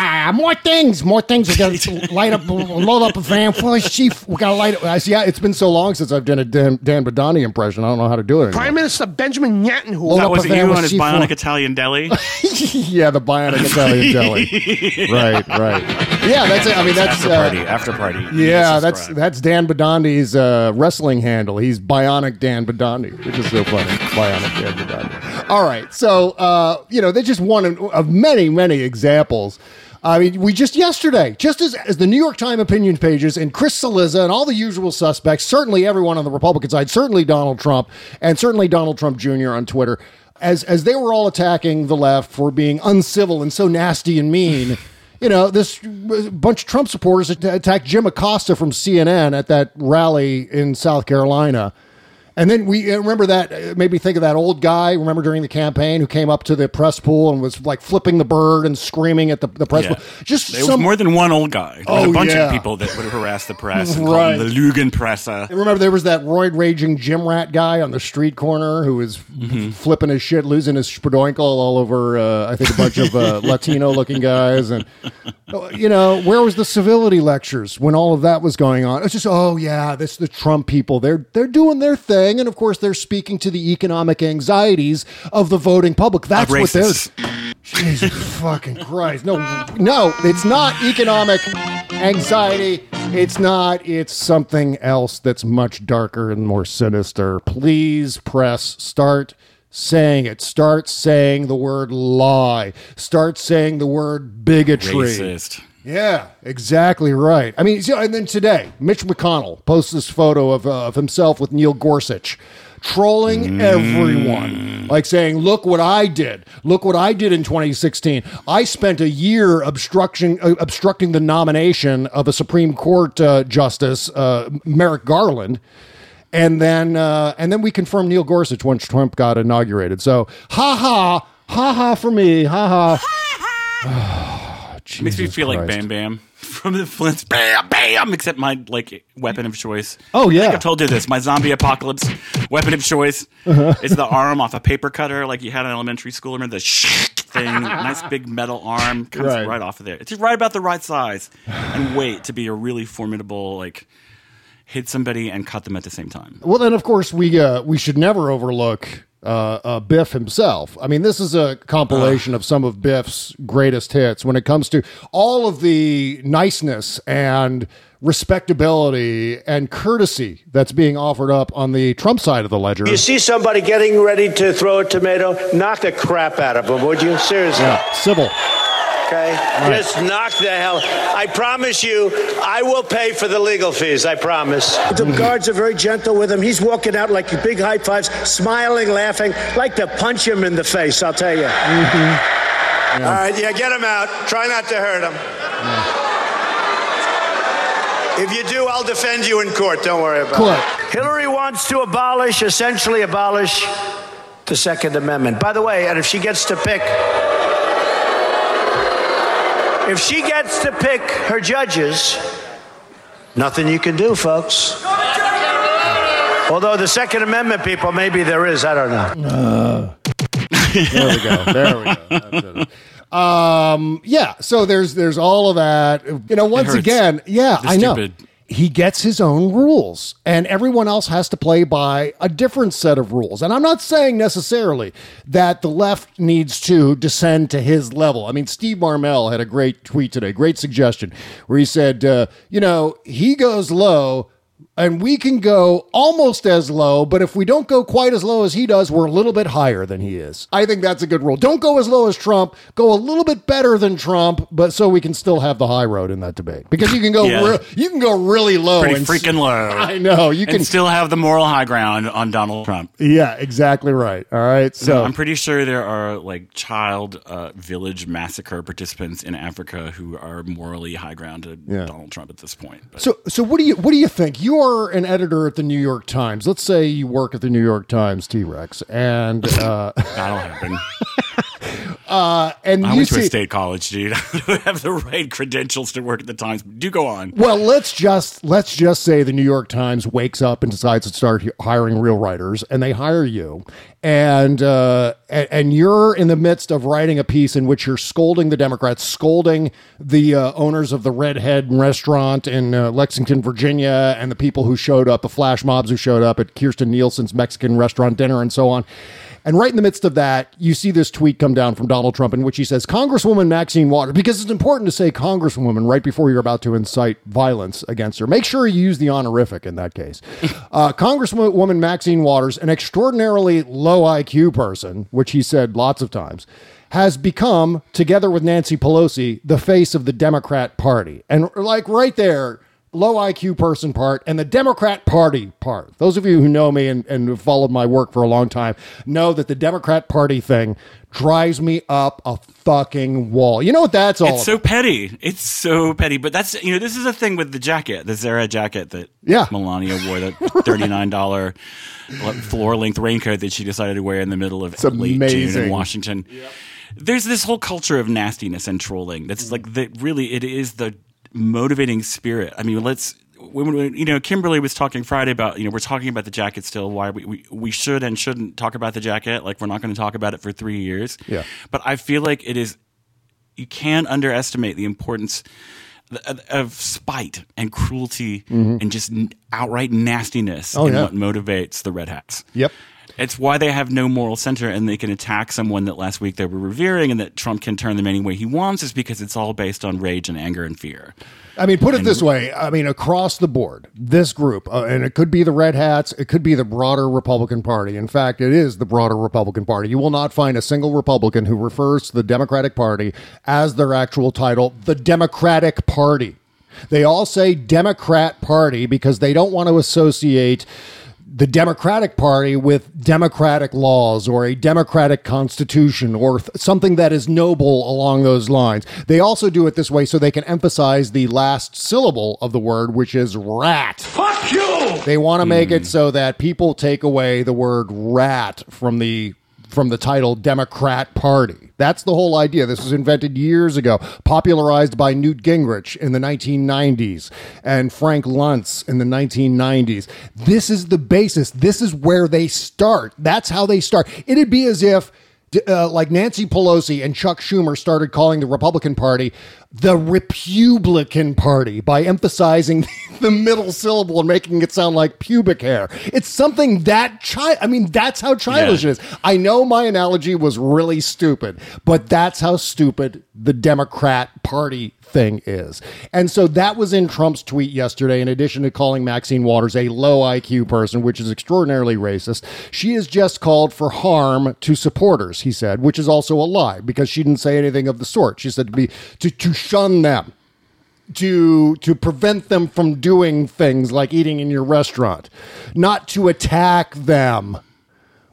[SPEAKER 3] Ah, more things, more things. We got to light up, load up a van full of sheep. We got to light it. I see. Yeah, it's been so long since I've done a Dan, Dan Bidondi impression. I don't know how to do it. Anymore.
[SPEAKER 10] Prime Minister Benjamin Netanyahu.
[SPEAKER 3] Load
[SPEAKER 9] That
[SPEAKER 3] up
[SPEAKER 9] was
[SPEAKER 3] a van
[SPEAKER 9] you on his
[SPEAKER 3] C4.
[SPEAKER 9] bionic Italian deli. *laughs*
[SPEAKER 3] yeah, the bionic Italian deli. *laughs* Right, right. Yeah, that's it. I mean, that's
[SPEAKER 9] after
[SPEAKER 3] uh,
[SPEAKER 9] party. After party.
[SPEAKER 3] Yeah, that's
[SPEAKER 9] Subscribe.
[SPEAKER 3] that's Dan Bidondi's uh, wrestling handle. He's Bionic Dan Bidondi, which is so funny. Bionic Dan Bidondi. All right, so uh, you know, they just one of- of many, many examples. I mean, we just yesterday, just as, as the New York Times opinion pages and Chris Cillizza and all the usual suspects, certainly everyone on the Republican side, certainly Donald Trump, and certainly Donald Trump Jr. on Twitter, as as they were all attacking the left for being uncivil and so nasty and mean. *laughs* you know, this bunch of Trump supporters attacked Jim Acosta from CNN at that rally in South Carolina. And then we uh, remember that uh, made me think of that old guy. Remember during the campaign who came up to the press pool and was like flipping the bird and screaming at the, the press
[SPEAKER 9] Yeah.
[SPEAKER 3] pool. Just
[SPEAKER 9] There was more than one old guy. There was
[SPEAKER 3] Oh,
[SPEAKER 9] a bunch
[SPEAKER 3] yeah.
[SPEAKER 9] of people that would harass the press and *laughs*
[SPEAKER 3] Right.
[SPEAKER 9] the Lugenpresse.
[SPEAKER 3] And remember, there was that roid raging gym rat guy on the street corner who was
[SPEAKER 9] Mm-hmm.
[SPEAKER 3] flipping his shit, losing his spadoinkle all over. Uh, I think a bunch of uh, *laughs* Latino looking guys, and you know, where was the civility lectures when all of that was going on? It's just, oh yeah, this the Trump people. They're they're doing their thing. Saying. And of course, they're speaking to the economic anxieties of the voting public. That's what they're. Jesus fucking Christ. No, no, it's not economic anxiety. It's not. It's something else that's much darker and more sinister. Please, press, start saying it. Start saying the word lie. Start saying the word bigotry.
[SPEAKER 9] Racist.
[SPEAKER 3] Yeah, exactly right. I mean, so- and then today, Mitch McConnell posts this photo of, uh, of himself with Neil Gorsuch trolling everyone, like saying, Look what I did. Look what I did in 2016. I spent a year obstructing, uh, obstructing the nomination of a Supreme Court uh, Justice, uh, Merrick Garland. And then, uh, and then we confirmed Neil Gorsuch once Trump got inaugurated. So, ha ha, ha ha for me, ha ha.
[SPEAKER 9] Makes me
[SPEAKER 3] Jesus
[SPEAKER 9] feel like Bam Bam *laughs* from the Flints. Bam Bam. Except my like weapon of choice.
[SPEAKER 3] Oh,
[SPEAKER 9] I
[SPEAKER 3] yeah.
[SPEAKER 9] think I've told you this. My zombie apocalypse weapon of choice
[SPEAKER 3] Uh-huh.
[SPEAKER 9] is the arm off a paper cutter, like you had in elementary school. Remember the thing? *laughs* nice big metal arm comes
[SPEAKER 3] Right.
[SPEAKER 9] right. off of there. It's right about the right size and weight to be a really formidable like hit somebody and cut them at the same time.
[SPEAKER 3] Well, then of course we uh, we should never overlook uh, uh, Biff himself. I mean, this is a compilation of some of Biff's greatest hits when it comes to all of the niceness and respectability and courtesy that's being offered up on the Trump side of the ledger.
[SPEAKER 4] You see somebody getting ready to throw a tomato, knock the crap out of him, would you? Seriously.
[SPEAKER 3] Yeah, civil.
[SPEAKER 4] Okay? Just knock the hell. I promise you, I will pay for the legal fees. I promise. The guards are very gentle with him. He's walking out like big high fives, smiling, laughing, like to punch him in the face, I'll tell you. Mm-hmm. All right, yeah, get him out. Try not to hurt him. If you do, I'll defend you in court. Don't worry about
[SPEAKER 3] Court.
[SPEAKER 4] it. Hillary wants to abolish, essentially abolish the Second Amendment. By the way, and if she gets to pick, if she gets to pick her judges, nothing you can do, folks. Although the Second Amendment people, maybe there is, I don't know.
[SPEAKER 3] There we go. There we go. Um, yeah. So there's there's all of that. You know, once again, yeah,
[SPEAKER 9] They're
[SPEAKER 3] I know.
[SPEAKER 9] stupid.
[SPEAKER 3] He gets his own rules, and everyone else has to play by a different set of rules. And I'm not saying necessarily that the left needs to descend to his level. I mean, Steve Marmel had a great tweet today, great suggestion, where he said, uh, you know, he goes low and we can go almost as low, but if we don't go quite as low as he does, we're a little bit higher than he is. I think that's a good rule. Don't go as low as Trump. Go a little bit better than Trump, but so we can still have the high road in that debate because you can go
[SPEAKER 9] Yeah.
[SPEAKER 3] re- you can go really low
[SPEAKER 9] Pretty
[SPEAKER 3] and
[SPEAKER 9] freaking low. *laughs*
[SPEAKER 3] I know you can.
[SPEAKER 9] and still have the moral high ground on Donald Trump.
[SPEAKER 3] yeah, exactly right. All right, so
[SPEAKER 9] I'm pretty sure there are like child uh, village massacre participants in Africa who are morally high ground to
[SPEAKER 3] Yeah.
[SPEAKER 9] Donald Trump at this point. But
[SPEAKER 3] So, so what do you what do you think? You are an editor at the New York Times. Let's say you work at the New York Times, T Rex, and uh, *laughs*
[SPEAKER 9] that'll happen. *laughs*
[SPEAKER 3] and
[SPEAKER 9] I went to a state college, dude. *laughs* I don't have the right credentials to work at the Times. Do go on.
[SPEAKER 3] Well, let's just let's just say the New York Times wakes up and decides to start hiring real writers, and they hire you, and uh, and, and you're in the midst of writing a piece in which you're scolding the Democrats, scolding the uh, owners of the Red Hen restaurant in uh, Lexington, Virginia, and the people who showed up, the flash mobs who showed up at Kirstjen Nielsen's Mexican restaurant dinner, and so on. And right in the midst of that, you see this tweet come down from Donald Trump in which he says, Congresswoman Maxine Waters, because it's important to say Congresswoman right before you're about to incite violence against her. Make sure you use the honorific in that case. *laughs* uh, Congresswoman Maxine Waters, an extraordinarily low IQ person, which he said lots of times, has become, together with Nancy Pelosi, the face of the Democrat Party. And like right there, low IQ person part and the Democrat Party part. Those of you who know me and, and have followed my work for a long time know that the Democrat Party thing drives me up a fucking wall. You know what that's all
[SPEAKER 9] It's so
[SPEAKER 3] about?
[SPEAKER 9] petty. It's so petty. But that's you know this is a thing with the jacket, the Zara jacket that
[SPEAKER 3] Yeah.
[SPEAKER 9] Melania wore, that *laughs* thirty nine dollar floor length raincoat that she decided to wear in the middle of late June in Washington. There's this whole culture of nastiness and trolling. That's mm. like that. Really, it is the motivating spirit. I mean, let's. When, when, you know, Kimberly was talking Friday about, you know, we're talking about the jacket still. Why we, we, we should and shouldn't talk about the jacket. Like, we're not going to talk about it for three years.
[SPEAKER 3] Yeah.
[SPEAKER 9] But I feel like it is you can't underestimate the importance of, of spite and cruelty and just outright nastiness
[SPEAKER 3] Mm-hmm. Oh,
[SPEAKER 9] in
[SPEAKER 3] yeah.
[SPEAKER 9] what motivates the Red Hats.
[SPEAKER 3] Yep.
[SPEAKER 9] It's why they have no moral center and they can attack someone that last week they were revering and that Trump can turn them any way he wants is because it's all based on rage and anger and fear.
[SPEAKER 3] I mean, put it this way. I mean, across the board, this group, uh, and it could be the Red Hats, it could be the broader Republican Party. In fact, it is the broader Republican Party. You will not find a single Republican who refers to the Democratic Party as their actual title, the Democratic Party. They all say Democrat Party because they don't want to associate the Democratic Party with democratic laws or a democratic constitution or th- something that is noble along those lines. They also do it this way so they can emphasize the last syllable of the word, which is rat.
[SPEAKER 4] Fuck you!
[SPEAKER 3] They want to make it hmm. so that people take away the word rat from the from the title Democrat Party. That's the whole idea. This was invented years ago, popularized by Newt Gingrich in the 1990s and Frank Luntz in the 1990s. This is the basis. This is where they start. That's how they start. It'd be as if uh, like Nancy Pelosi and Chuck Schumer started calling the Republican Party the Republican Party by emphasizing *laughs* the middle syllable and making it sound like pubic hair. It's something that child. I mean, that's how childish
[SPEAKER 9] Yeah.
[SPEAKER 3] it is. I know my analogy was really stupid, but that's how stupid the Democrat Party thing is. And so that was in Trump's tweet yesterday, in addition to calling Maxine Waters a low IQ person, which is extraordinarily racist. She has just called for harm to supporters, he said, which is also a lie because she didn't say anything of the sort. She said to be to, to shun them to to prevent them from doing things like eating in your restaurant, not to attack them,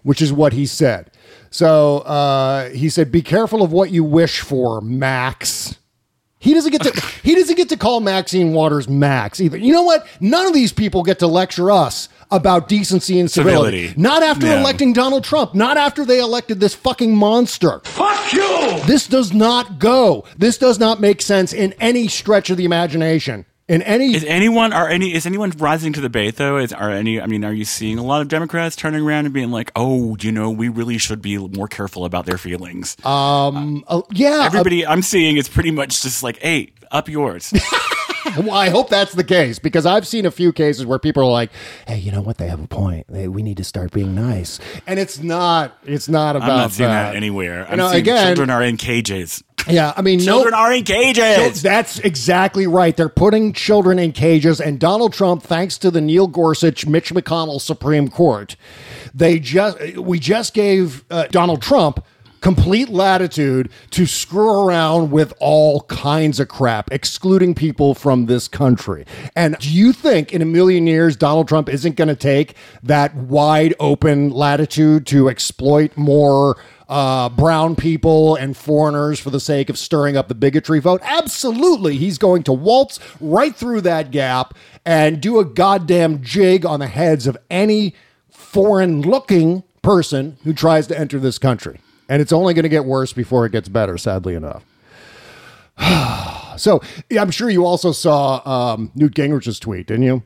[SPEAKER 3] which is what he said. So uh, he said, "Be careful of what you wish for, Max." He doesn't get to he doesn't get to call Maxine Waters Max either. You know what? None of these people get to lecture us about decency and civility.
[SPEAKER 9] Civility.
[SPEAKER 3] Not after
[SPEAKER 9] Yeah.
[SPEAKER 3] electing Donald Trump. Not after they elected this fucking monster.
[SPEAKER 4] Fuck you!
[SPEAKER 3] This does not go. This does not make sense in any stretch of the imagination. In any
[SPEAKER 9] Is anyone are any is anyone rising to the bait though? Is are any I mean, are you seeing a lot of Democrats turning around and being like, "Oh, you know, we really should be more careful about their feelings."
[SPEAKER 3] Um, uh, uh, yeah, uh,
[SPEAKER 9] Everybody I'm seeing is pretty much just like, "Hey, up yours." *laughs*
[SPEAKER 3] Well, I hope that's the case because I've seen a few cases where people are like, "Hey, you know what? They have a point. They, we need to start being nice." And it's not. It's not about
[SPEAKER 9] I'm not seeing that,
[SPEAKER 3] that
[SPEAKER 9] anywhere.
[SPEAKER 3] You
[SPEAKER 9] I'm
[SPEAKER 3] know,
[SPEAKER 9] seeing
[SPEAKER 3] again,
[SPEAKER 9] children are in cages.
[SPEAKER 3] Yeah. I mean,
[SPEAKER 9] Children
[SPEAKER 3] no,
[SPEAKER 9] are in cages.
[SPEAKER 3] That's exactly right. They're putting children in cages, and Donald Trump, thanks to the Neil Gorsuch, Mitch McConnell Supreme Court, they just we just gave uh, Donald Trump complete latitude to screw around with all kinds of crap, excluding people from this country. And do you think in a million years Donald Trump isn't going to take that wide open latitude to exploit more? Uh, brown people and foreigners for the sake of stirring up the bigotry vote? Absolutely. He's going to waltz right through that gap and do a goddamn jig on the heads of any foreign looking person who tries to enter this country. And it's only going to get worse before it gets better, sadly enough. *sighs* so I'm sure you also saw um, Newt Gingrich's tweet, didn't you?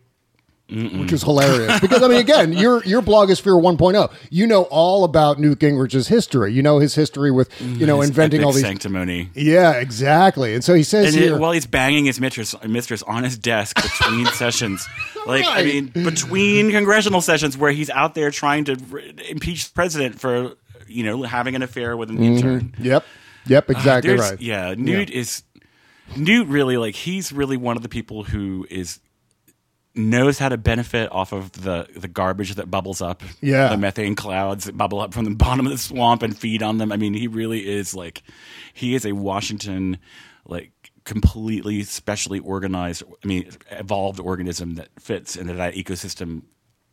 [SPEAKER 3] Which is hilarious because I mean, again, your your blogosphere 1.0. You know all about Newt Gingrich's history. You know his history with you know
[SPEAKER 9] His
[SPEAKER 3] inventing all these.
[SPEAKER 9] sanctimony.
[SPEAKER 3] Yeah, exactly. And so he says
[SPEAKER 9] And
[SPEAKER 3] here.
[SPEAKER 9] it, while he's banging his mistress, mistress on his desk between *laughs* sessions, like I mean, between congressional sessions where he's out there trying to r- impeach the president for you know having an affair with an mm-hmm. intern.
[SPEAKER 3] yep, yep, uh, exactly
[SPEAKER 9] There's-
[SPEAKER 3] right.
[SPEAKER 9] Yeah, Newt is Newt really like he's really one of the people who is knows how to benefit off of the the garbage that bubbles up.
[SPEAKER 3] Yeah.
[SPEAKER 9] the methane clouds that bubble up from the *laughs* bottom of the swamp and feed on them. I mean, he really is like he is a Washington like completely specially organized. I mean, evolved organism that fits into that ecosystem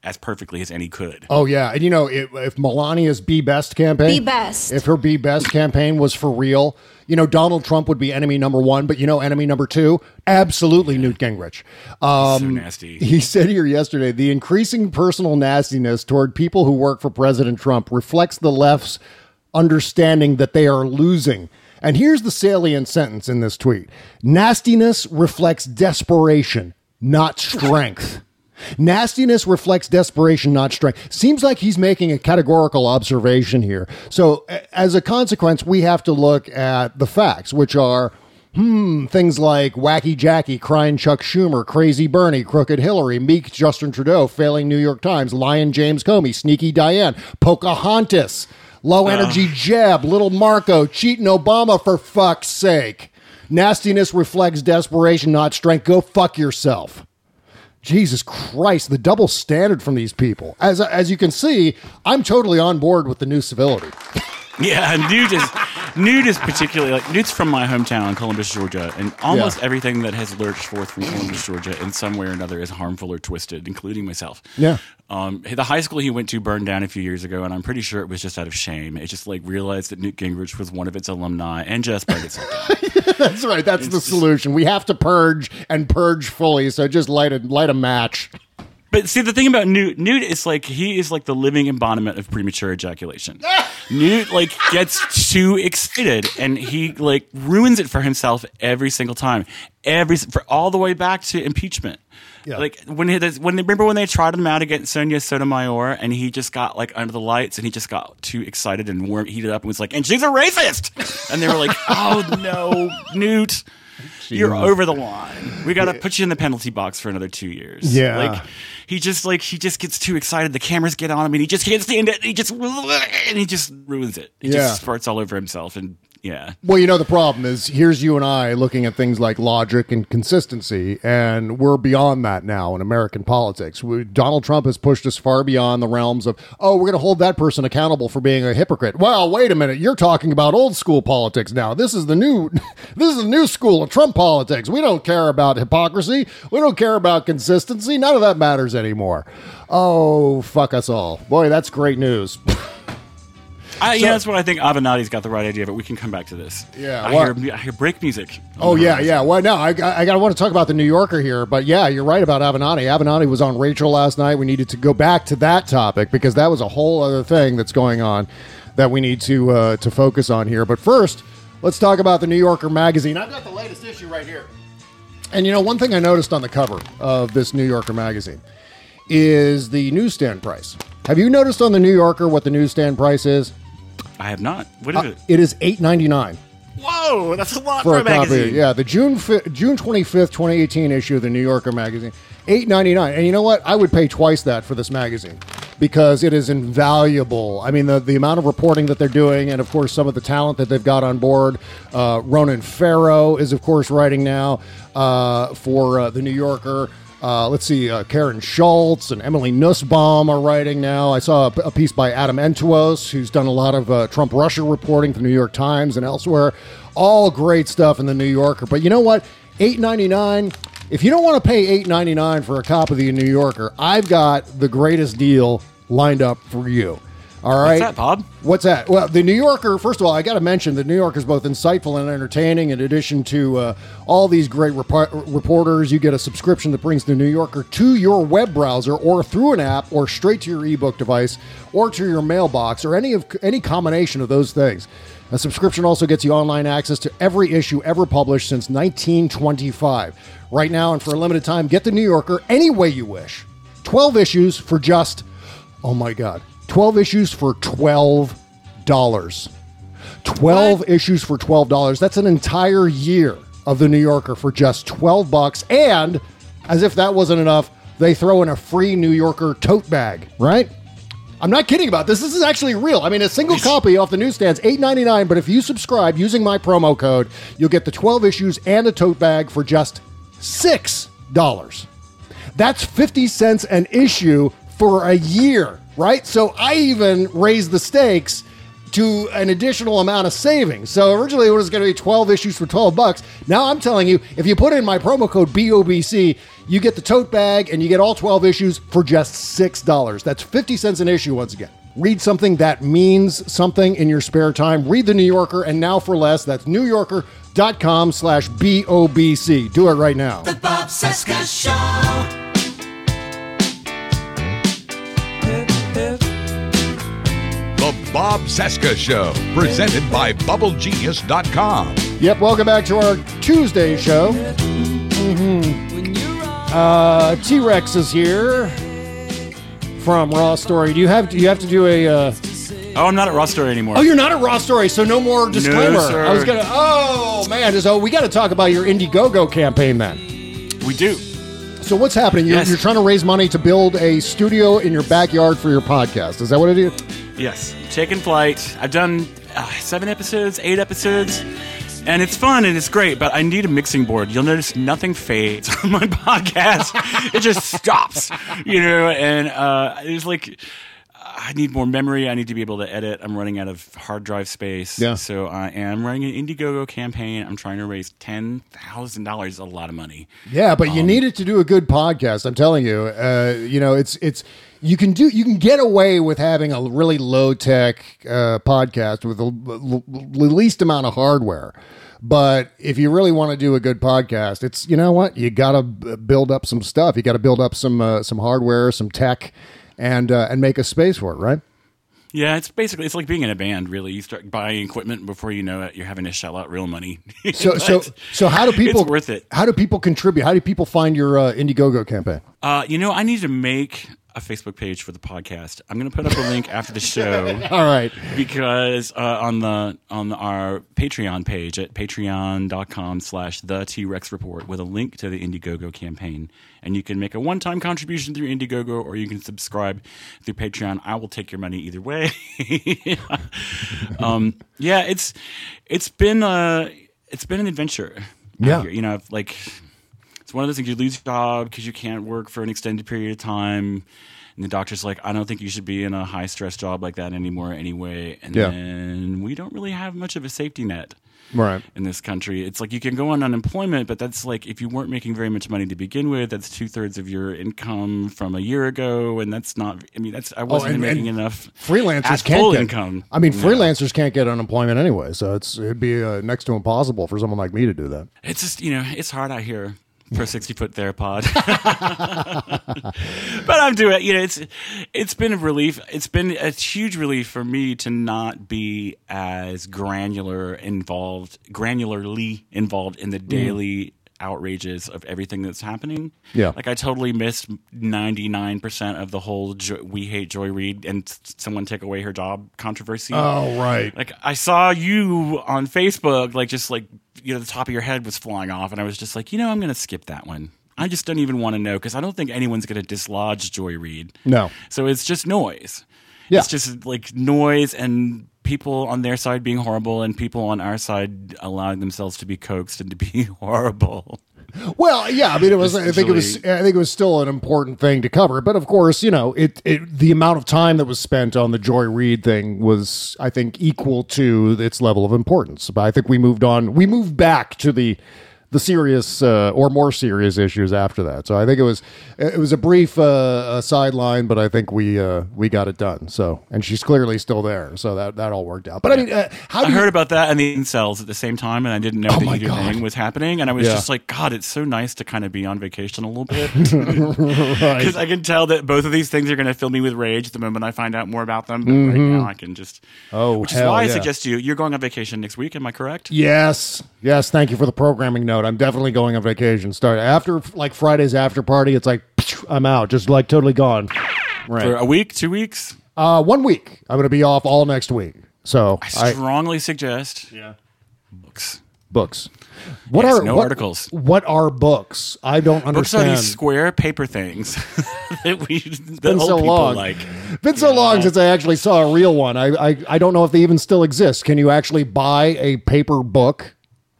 [SPEAKER 9] as perfectly as any could.
[SPEAKER 3] Oh yeah, and you know if, if Melania's "Be Best" campaign,
[SPEAKER 10] Be Best.
[SPEAKER 3] if her "Be Best" campaign was for real, you know Donald Trump would be enemy number one, but you know enemy number two, absolutely Newt Gingrich. Um,
[SPEAKER 9] so nasty. *laughs*
[SPEAKER 3] He said here yesterday the increasing personal nastiness toward people who work for President Trump reflects the left's understanding that they are losing. And here's the salient sentence in this tweet nastiness reflects desperation, not strength. Nastiness reflects desperation, not strength. Seems like he's making a categorical observation here. So, as a consequence, we have to look at the facts, which are Hmm, things like Wacky Jackie, Crying Chuck Schumer, Crazy Bernie, Crooked Hillary, Meek Justin Trudeau, Failing New York Times, Lyin' James Comey, Sneaky Diane, Pocahontas, Low Energy Jeb, Little Marco, Cheating Obama for fuck's sake. Nastiness reflects desperation, not strength. Go fuck yourself. Jesus Christ, the double standard from these people. As as you can see, I'm totally on board with the new civility.
[SPEAKER 9] Yeah, Newt is Newt is particularly like Newt's from my hometown, Columbus, Georgia, and almost
[SPEAKER 3] Yeah.
[SPEAKER 9] everything that has lurched forth from Columbus, Georgia, in some way or another is harmful or twisted, including myself.
[SPEAKER 3] Yeah.
[SPEAKER 9] Um, the high school he went to burned down a few years ago, and I'm pretty sure it was just out of shame. It just like realized that Newt Gingrich was one of its alumni and just burned itself. *laughs*
[SPEAKER 3] That's right. That's the solution. We have to purge and purge fully. So just light a light a match.
[SPEAKER 9] But see, the thing about Newt, Newt is like he is like the living embodiment of premature ejaculation. Ah! Newt like gets too excited and he like ruins it for himself every single time, every for all the way back to impeachment.
[SPEAKER 3] Yeah.
[SPEAKER 9] Like when he, when they remember when they tried him out against Sonia Sotomayor and he just got like under the lights and he just got too excited and warm heated up and was like, and she's a racist, and they were like, oh no, Newt. You're over the line. We got to put you in the penalty box for another two years.
[SPEAKER 3] Yeah.
[SPEAKER 9] like he just like he just gets too excited. The cameras get on him, and he just can't stand it. He just and he just ruins it. He
[SPEAKER 3] Yeah.
[SPEAKER 9] just sparts all over himself, and yeah,
[SPEAKER 3] Well, you know the problem is here's you and I looking at things like logic and consistency, and we're beyond that now in American politics. We, Donald Trump has pushed us far beyond the realms of oh, we're going to hold that person accountable for being a hypocrite. Well, wait a minute, you're talking about old school politics now. This is the new, *laughs* this is the new school of Trump politics. We don't care about hypocrisy. We don't care about consistency. None of that matters anymore. Oh, fuck us all. Boy, that's great news. *laughs*
[SPEAKER 9] I, yeah, that's what I think. Avenatti's got the right idea, but we can come back to this.
[SPEAKER 3] Yeah,
[SPEAKER 9] I
[SPEAKER 3] what-
[SPEAKER 9] hear I hear break music.
[SPEAKER 3] Oh yeah, yeah. Well, no, I, I, I got to want to talk about the New Yorker here, but yeah, you're right about Avenatti. Avenatti was on Rachel last night. We needed to go back to that topic because that was a whole other thing that's going on that we need to uh, to focus on here. But first, let's talk about the New Yorker magazine. I've got the latest issue right here. And you know, one thing I noticed on the cover of this New Yorker magazine is the newsstand price. Have you noticed on the New Yorker what the newsstand price is?
[SPEAKER 9] I have not. What is
[SPEAKER 3] Uh,
[SPEAKER 9] it?
[SPEAKER 3] it is eight ninety nine.
[SPEAKER 9] Whoa, that's a lot
[SPEAKER 3] for
[SPEAKER 9] for,
[SPEAKER 3] a
[SPEAKER 9] a
[SPEAKER 3] copy.
[SPEAKER 9] magazine.
[SPEAKER 3] Yeah, the June fi- June twenty fifth, twenty eighteen issue of the New Yorker magazine, eight ninety nine. And you know what? I would pay twice that for this magazine because it is invaluable. I mean, the the amount of reporting that they're doing, and of course, some of the talent that they've got on board. Uh, Ronan Farrow is, of course, writing now uh, for uh, the New Yorker. Uh, let's see, uh, Karen Schultz and Emily Nussbaum are writing now. I saw a, a piece by Adam Entous, who's done a lot of uh, Trump Russia reporting for the New York Times and elsewhere. All great stuff in the New Yorker. But you know what? Eight ninety nine. If you don't want to pay eight ninety nine for a copy of the New Yorker, I've got the greatest deal lined up for you. All right,
[SPEAKER 9] that, Bob?
[SPEAKER 3] What's that? Well, the New Yorker. First of all, I got to mention the New Yorker is both insightful and entertaining. In addition to uh, all these great repo- reporters, you get a subscription that brings the New Yorker to your web browser, or through an app, or straight to your ebook device, or to your mailbox, or any of any combination of those things. A subscription also gets you online access to every issue ever published since 1925. Right now, and for a limited time, get the New Yorker any way you wish. 12 issues for just, oh my God, 12 issues for $12. 12 issues for $12. That's an entire year of the New Yorker for just 12 bucks. And as if that wasn't enough, they throw in a free New Yorker tote bag, right? I'm not kidding about this. This is actually real. I mean, a single copy off the newsstands, $8.99, but if you subscribe using my promo code, you'll get the 12 issues and a tote bag for just $6. That's 50 cents an issue for a year, right? So I even raised the stakes to an additional amount of savings. So originally it was going to be 12 issues for 12 bucks. Now I'm telling you, if you put in my promo code BOBC, you get the tote bag and you get all 12 issues for just $6. That's 50 cents an issue once again. Read something that means something in your spare time. Read the New Yorker and now for less, that's newyorker.com slash BOBC. Do it right now.
[SPEAKER 5] The Bob Cesca Show.
[SPEAKER 2] Bob Cesca Show, presented by BubbleGenius.com.
[SPEAKER 3] Yep, welcome back to our Tuesday show. hmm Uh, T Rex is here from Raw Story. Do you have do you have to do a uh,
[SPEAKER 9] Oh, I'm not at Raw Story anymore.
[SPEAKER 3] Oh, you're not at Raw Story, so no more disclaimer.
[SPEAKER 9] sir.
[SPEAKER 3] I was gonna. Oh man, so we got to talk about your Indiegogo campaign then.
[SPEAKER 9] we do.
[SPEAKER 3] So what's happening? You're,
[SPEAKER 9] Yes.
[SPEAKER 3] you're trying to raise money to build a studio in your backyard for your podcast. Is that what it is?
[SPEAKER 9] Yes, taking flight. I've done uh, seven episodes, eight episodes, and it's fun and it's great. But I need a mixing board. You'll notice nothing fades *laughs* on my podcast. it just stops, you know. And uh, it's like I need more memory. I need to be able to edit. I'm running out of hard drive space.
[SPEAKER 3] Yeah.
[SPEAKER 9] So I am running an Indiegogo campaign. I'm trying to raise ten thousand dollars. A lot of money.
[SPEAKER 3] Yeah, but
[SPEAKER 9] Um,
[SPEAKER 3] you need it to do a good podcast. I'm telling you. Uh, you know, it's it's you can do you can get away with having a really low tech uh, podcast with the l- l- least amount of hardware. But if you really want to do a good podcast, it's you know what you got to build up some stuff. You got to build up some uh, some hardware, some tech, and uh, and make a space for it, right?
[SPEAKER 9] Yeah, it's basically it's like being in a band. Really, you start buying equipment before you know it. You're having to shell out real money. *laughs*
[SPEAKER 3] So so so how do people
[SPEAKER 9] worth it.
[SPEAKER 3] How do people contribute? How do people find your uh, Indiegogo campaign?
[SPEAKER 9] Uh, you know, I need to make a Facebook page for the podcast. I'm going to put up a link after the show *laughs*
[SPEAKER 3] All right.
[SPEAKER 9] because uh, on the on our Patreon page at patreon.com slash the T-Rex report with a link to the Indiegogo campaign. And you can make a one-time contribution through Indiegogo or you can subscribe through Patreon. I will take your money either way. *laughs* um, yeah, it's it's been uh it's been an adventure.
[SPEAKER 3] Yeah.
[SPEAKER 9] You know, like it's one of those things you lose your job because you can't work for an extended period of time. And the doctor's like, I don't think you should be in a high stress job like that anymore anyway. And
[SPEAKER 3] Yeah.
[SPEAKER 9] then we don't really have much of a safety net
[SPEAKER 3] Right.
[SPEAKER 9] in this country. It's like you can go on unemployment, but that's like if you weren't making very much money to begin with, that's two thirds of your income from a year ago. And that's not, I mean, that's, I wasn't
[SPEAKER 3] Oh, and-
[SPEAKER 9] making
[SPEAKER 3] and
[SPEAKER 9] enough
[SPEAKER 3] Freelancers can't
[SPEAKER 9] full
[SPEAKER 3] get
[SPEAKER 9] income.
[SPEAKER 3] I mean, freelancers can't get unemployment anyway, so it's it'd be uh, next to impossible for someone like me to do that.
[SPEAKER 9] It's just you know it's hard out here for a sixty foot theropod. *laughs* but I'm doing it. You know, it's it's been a relief. It's been a huge relief for me to not be as granular involved, granularly involved in the mm. daily outrages of everything that's happening.
[SPEAKER 3] Yeah.
[SPEAKER 9] like I totally missed ninety nine percent of the whole jo- "We Hate Joy Reid" and someone take away her job controversy.
[SPEAKER 3] Oh, right.
[SPEAKER 9] Like I saw you on Facebook, like just like you know the top of your head was flying off, and I was just like, you know, I'm going to skip that one. I just don't even want to know because I don't think anyone's going to dislodge Joy Reid.
[SPEAKER 3] No.
[SPEAKER 9] So it's just noise.
[SPEAKER 3] Yeah.
[SPEAKER 9] It's just like noise and people on their side being horrible and people on our side allowing themselves to be coaxed and to be horrible.
[SPEAKER 3] Well, yeah, I mean, it was. I think it was. I think it was still an important thing to cover. But of course, you know, it, it the amount of time that was spent on the Joy Reid thing was, I think, equal to its level of importance. But I think we moved on. We moved back to the the serious uh, or more serious issues after that. So I think it was it was a brief uh, sideline, but I think we uh, we got it done. So and she's clearly still there. So that that all worked out. But I mean, uh, how
[SPEAKER 9] I
[SPEAKER 3] you,
[SPEAKER 9] heard about that and the incels at the same time, and I didn't know
[SPEAKER 3] Oh
[SPEAKER 9] the either
[SPEAKER 3] God.
[SPEAKER 9] thing was happening. And I was
[SPEAKER 3] Yeah.
[SPEAKER 9] just like, God, it's so nice to kind of be on vacation a little bit. *laughs* *laughs*
[SPEAKER 3] Right.
[SPEAKER 9] Because I can tell that both of these things are going to fill me with rage the moment I find out more about them. But right
[SPEAKER 3] Mhm.
[SPEAKER 9] now, I can just.
[SPEAKER 3] Oh,
[SPEAKER 9] which is why I
[SPEAKER 3] yeah.
[SPEAKER 9] suggest you. You're going on vacation next week. Am I correct?
[SPEAKER 3] Yes, yes. Thank you for the programming note. I'm definitely going on vacation. Start after like Friday's after party. It's like I'm out, just like totally gone. Right.
[SPEAKER 9] For a week, two weeks.
[SPEAKER 3] Uh, one week. I'm going to be off all next week. So
[SPEAKER 9] I
[SPEAKER 3] I,
[SPEAKER 9] strongly suggest. Yeah. Books.
[SPEAKER 3] books. What
[SPEAKER 9] Yes,
[SPEAKER 3] are
[SPEAKER 9] no
[SPEAKER 3] what,
[SPEAKER 9] articles.
[SPEAKER 3] What are books? I don't
[SPEAKER 9] Books are
[SPEAKER 3] understand.
[SPEAKER 9] these square paper things *laughs* that we that
[SPEAKER 3] been
[SPEAKER 9] old
[SPEAKER 3] so
[SPEAKER 9] people
[SPEAKER 3] long.
[SPEAKER 9] like.
[SPEAKER 3] Been so long since I actually saw a real one. I, I I don't know if they even still exist. Can you actually buy a paper book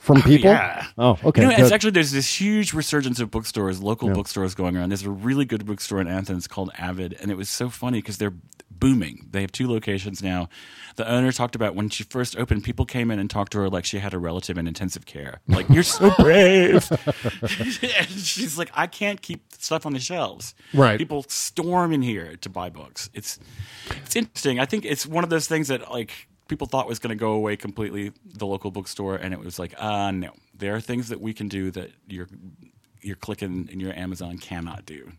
[SPEAKER 3] from *laughs* people?
[SPEAKER 9] Yeah.
[SPEAKER 3] Oh, okay.
[SPEAKER 9] You know, it's actually there's this huge resurgence of bookstores, local bookstores going around. There's a really good bookstore in Athens called Avid, and it was so funny because they're booming. They have two locations now. The owner talked about when she first opened, people came in and talked to her like she had a relative in intensive care. Like, you're so *laughs* brave. *laughs* and she's like, I can't keep stuff on the shelves.
[SPEAKER 3] Right.
[SPEAKER 9] People storm in here to buy books. It's it's interesting. I think it's one of those things that like people thought was going to go away completely. The local bookstore, and it was like, uh no. There are things that we can do that you're you're clicking and your Amazon cannot do.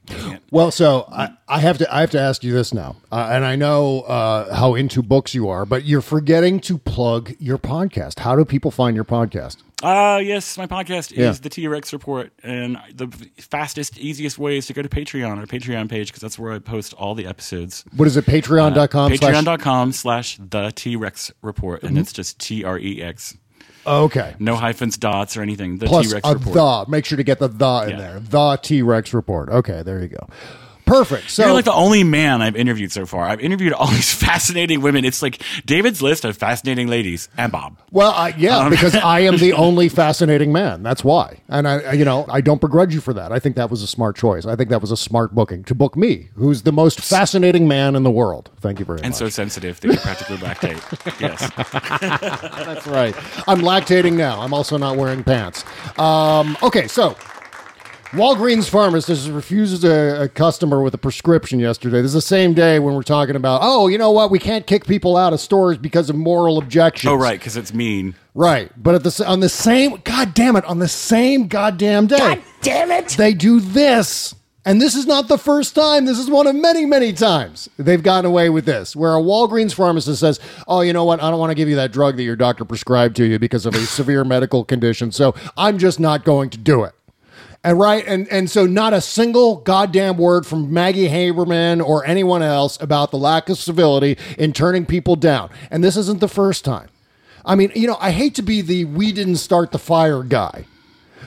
[SPEAKER 3] Well, so I, I have to I have to ask you this now, uh, and I know uh, how into books you are, but you're forgetting to plug your podcast. How do people find your podcast?
[SPEAKER 9] Uh, yes, my podcast is
[SPEAKER 3] Yeah.
[SPEAKER 9] the T Rex Report, and the fastest, easiest way is to go to Patreon, our Patreon page, because that's where I post all the episodes.
[SPEAKER 3] What is it? Patreon.com. slash- Mm-hmm.
[SPEAKER 9] Patreon.com slash the T Rex Report, and it's just T R E X.
[SPEAKER 3] Okay.
[SPEAKER 9] No hyphens, dots, or anything. The
[SPEAKER 3] Plus
[SPEAKER 9] T Rex
[SPEAKER 3] a
[SPEAKER 9] Report.
[SPEAKER 3] the. Make sure to get the the in
[SPEAKER 9] Yeah.
[SPEAKER 3] there. The T Rex report. Okay, there you go. Perfect. So
[SPEAKER 9] You're like the only man I've interviewed so far. I've interviewed all these *laughs* fascinating women. It's like David's list of fascinating ladies and Bob.
[SPEAKER 3] Well, uh, yeah,
[SPEAKER 9] Um,
[SPEAKER 3] because *laughs* I am the only fascinating man. That's why, and I, you know, I don't begrudge you for that. I think that was a smart choice. I think that was a smart booking to book me, who's the most fascinating man in the world. Thank you very
[SPEAKER 9] And
[SPEAKER 3] much.
[SPEAKER 9] And so sensitive that you practically lactate. *laughs* Yes.
[SPEAKER 3] That's right. I'm lactating now. I'm also not wearing pants. Um, okay, so Walgreens pharmacist refuses a, a customer with a prescription yesterday. This is the same day when we're talking about, oh, you know what? We can't kick people out of stores because of moral objections.
[SPEAKER 9] Oh, right, because it's mean.
[SPEAKER 3] Right, but at the on the same god damn it on the same goddamn day. God damn it! They do this. And this is not the first time. This is one of many, many times they've gotten away with this, where a Walgreens pharmacist says, Oh, you know what? I don't want to give you that drug that your doctor prescribed to you because of a *laughs* severe medical condition. So I'm just not going to do it. And right, and and so not a single goddamn word from Maggie Haberman or anyone else about the lack of civility in turning people down. And this isn't the first time. I mean, you know, I hate to be the we didn't start the fire guy.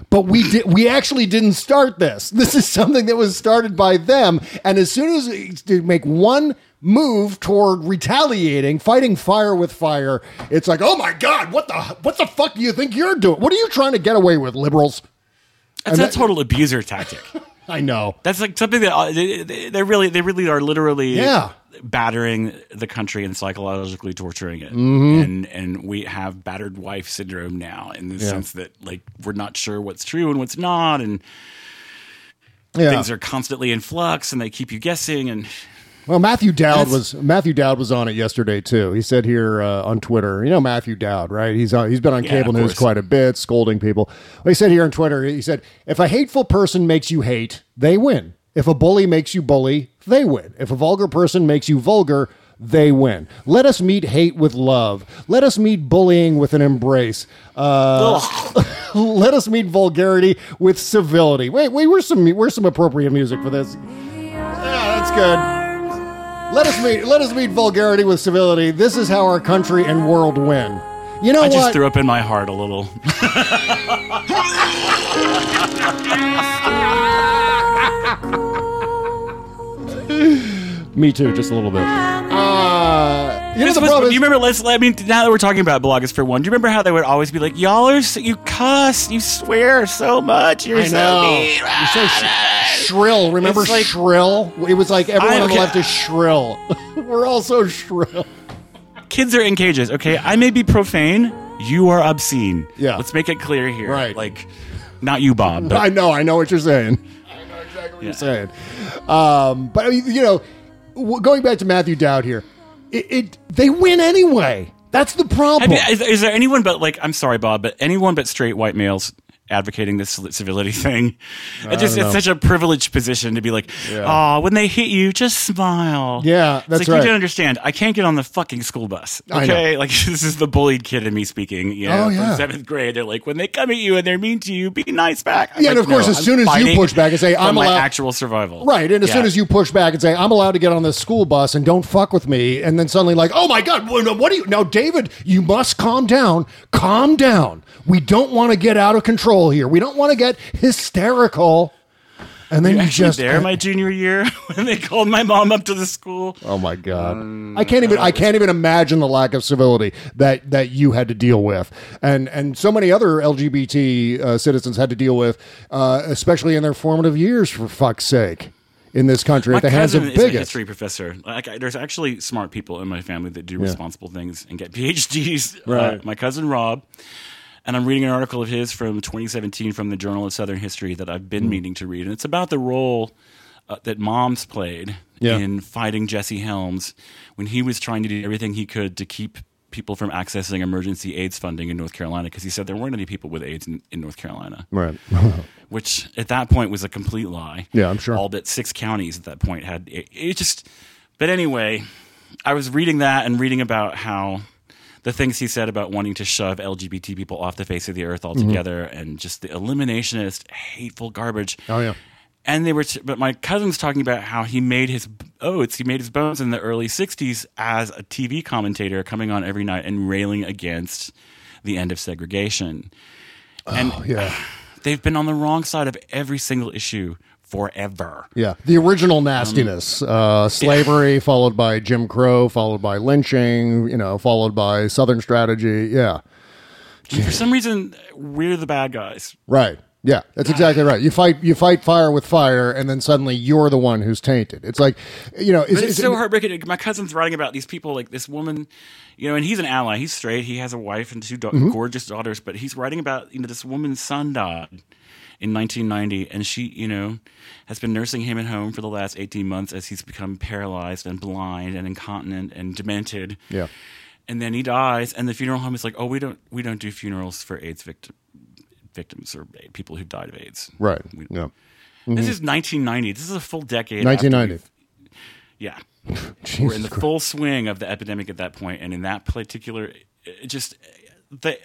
[SPEAKER 3] But we did. We actually didn't start this. *laughs* This is something that was started by them. And as soon as they make one move toward retaliating, fighting fire with fire, it's like, oh my god, what the what the fuck do you think you're doing? What are you trying to get away with, liberals?
[SPEAKER 9] That's
[SPEAKER 3] And
[SPEAKER 9] a
[SPEAKER 3] that-
[SPEAKER 9] total abuser tactic. *laughs*
[SPEAKER 3] I know.
[SPEAKER 9] That's like something that uh, they, they really, they really are literally
[SPEAKER 3] Yeah.
[SPEAKER 9] battering the country and psychologically torturing it.
[SPEAKER 3] Mhm.
[SPEAKER 9] And and we have battered wife syndrome now in the
[SPEAKER 3] Yeah.
[SPEAKER 9] sense that like we're not sure what's true and what's not, and
[SPEAKER 3] Yeah.
[SPEAKER 9] things are constantly in flux, and they keep you guessing. And
[SPEAKER 3] Well, Matthew Dowd was Matthew Dowd was on it yesterday too. He said here uh, on Twitter, you know Matthew Dowd, right? He's on, he's been on
[SPEAKER 9] Yeah,
[SPEAKER 3] cable news
[SPEAKER 9] course.
[SPEAKER 3] quite a bit, scolding people. Well, he said here on Twitter, he said, "If a hateful person makes you hate, they win. If a bully makes you bully, they win. If a vulgar person makes you vulgar." They win. Let us meet hate with love. Let us meet bullying with an embrace. Uh, *laughs* let us meet vulgarity with civility. Wait, wait. Where's some where's some appropriate music for this? Yeah, that's good. Let us meet let us meet vulgarity with civility. This is how our country and world win. You know
[SPEAKER 9] I
[SPEAKER 3] what?
[SPEAKER 9] just threw up in my heart a little. *laughs*
[SPEAKER 3] Me too, just a little bit. You know the problem
[SPEAKER 9] do you remember? Let's. I mean, now that we're talking about bloggers for one, do you remember how they would always be like, "Y'all are so, you cuss, you swear so much, you're
[SPEAKER 3] I
[SPEAKER 9] so
[SPEAKER 3] know.
[SPEAKER 9] mean."
[SPEAKER 3] You're so sh- shrill. Remember
[SPEAKER 9] It's like-
[SPEAKER 3] shrill? It was like everyone
[SPEAKER 9] I-
[SPEAKER 3] on the
[SPEAKER 9] okay.
[SPEAKER 3] left is shrill. *laughs* We're all so shrill.
[SPEAKER 9] Kids are in cages. Okay, I may be profane. You are obscene.
[SPEAKER 3] Yeah.
[SPEAKER 9] Let's make it clear here.
[SPEAKER 3] Right.
[SPEAKER 9] Like, not you, Bob. But *laughs*
[SPEAKER 3] I know, I know what you're saying. I know exactly what
[SPEAKER 9] Yeah.
[SPEAKER 3] you're saying. Um, but I mean, you know, w- going back to Matthew Dowd here, it, it they win anyway. That's the
[SPEAKER 9] I
[SPEAKER 3] problem.
[SPEAKER 9] mean, is, is there anyone but like I'm sorry, Bob, but anyone but straight white males advocating this civility thing?
[SPEAKER 3] I
[SPEAKER 9] It just
[SPEAKER 3] don't
[SPEAKER 9] it's
[SPEAKER 3] know.
[SPEAKER 9] such a privileged position to be like, oh, when they hit you, just smile.
[SPEAKER 3] Yeah,
[SPEAKER 9] It's
[SPEAKER 3] that's
[SPEAKER 9] like,
[SPEAKER 3] right.
[SPEAKER 9] You don't understand. I can't get on the fucking school bus.
[SPEAKER 3] I know.
[SPEAKER 9] Okay, like *laughs* this is the bullied kid in me speaking. You oh, know,
[SPEAKER 3] Oh, yeah.
[SPEAKER 9] from seventh grade. They're like, when they come at you and they're mean to you, be nice back. I'm
[SPEAKER 3] Yeah, and
[SPEAKER 9] like,
[SPEAKER 3] of course, as
[SPEAKER 9] I'm
[SPEAKER 3] soon as you
[SPEAKER 9] fighting
[SPEAKER 3] push back and say,
[SPEAKER 9] for
[SPEAKER 3] "I'm
[SPEAKER 9] my
[SPEAKER 3] allowed-"
[SPEAKER 9] actual survival,
[SPEAKER 3] Right, and as
[SPEAKER 9] Yeah.
[SPEAKER 3] soon as you push back and say, "I'm allowed to get on this school bus and don't fuck with me," and then suddenly like, "Oh my god, what what do you now, David? You must calm down. Calm down. We don't want to get out of control here. We don't want to get hysterical." And then
[SPEAKER 9] You're
[SPEAKER 3] you
[SPEAKER 9] actually
[SPEAKER 3] just
[SPEAKER 9] there my junior year *laughs* when they called my mom up to the school.
[SPEAKER 3] Oh my god. I can't even I can't even imagine the lack of civility that that you had to deal with. And and so many other LGBT uh, citizens had to deal with uh, especially in their formative years for fuck's sake in this country
[SPEAKER 9] My
[SPEAKER 3] at the hands of bigots.
[SPEAKER 9] history professor. Like, there's actually smart people in my family that do
[SPEAKER 3] Yeah.
[SPEAKER 9] responsible things and get *laughs* PhDs.
[SPEAKER 3] Right.
[SPEAKER 9] Uh, my cousin Rob, and I'm reading an article of his from 2017 from the Journal of Southern History that I've been meaning to read, and it's about the role uh, that moms played
[SPEAKER 3] Yeah.
[SPEAKER 9] in fighting Jesse Helms when he was trying to do everything he could to keep people from accessing emergency AIDS funding in North Carolina because he said there weren't any people with AIDS in, in North Carolina
[SPEAKER 3] Right. *laughs*
[SPEAKER 9] which at that point was a complete lie.
[SPEAKER 3] Yeah, I'm sure.
[SPEAKER 9] All but six counties at that point had it, it just. But anyway, I was reading that and reading about how the things he said about wanting to shove LGBT people off the face of the earth altogether, and just the eliminationist, hateful garbage.
[SPEAKER 3] Oh yeah.
[SPEAKER 9] And they were, t- but my cousin's talking about how he made his oats, he made his bones in the early 60s as a TV commentator coming on every night and railing against the end of segregation. And
[SPEAKER 3] Oh, yeah. *sighs*
[SPEAKER 9] they've been on the wrong side of every single issue forever.
[SPEAKER 3] Yeah, the original
[SPEAKER 9] Um,
[SPEAKER 3] nastiness, uh, slavery, followed by Jim Crow, followed by lynching, you know, followed by Southern strategy. Yeah,
[SPEAKER 9] for some reason, we're the bad guys.
[SPEAKER 3] right. Yeah, that's exactly right. You fight, you fight fire with fire, and then suddenly you're the one who's tainted. It's like, you know,
[SPEAKER 9] But it's so heartbreaking. My cousin's writing about these people, like this woman, you know, and he's an ally. He's straight. He has a wife and two da-
[SPEAKER 3] Mm-hmm.
[SPEAKER 9] gorgeous daughters. But he's writing about you know this woman's son died in 1990, and she, you know, has been nursing him at home for the last 18 months as he's become paralyzed and blind and incontinent and demented.
[SPEAKER 3] Yeah.
[SPEAKER 9] And then he dies, and the funeral home is like, oh, we don't we don't do funerals for AIDS victim, victims or people who died of AIDS.
[SPEAKER 3] right.
[SPEAKER 9] We-
[SPEAKER 3] Yeah,
[SPEAKER 9] This is 1990. This is a full decade.
[SPEAKER 3] 1990.
[SPEAKER 9] we've- Yeah. *laughs* We're in the full swing of the epidemic at that point, and in that particular, just the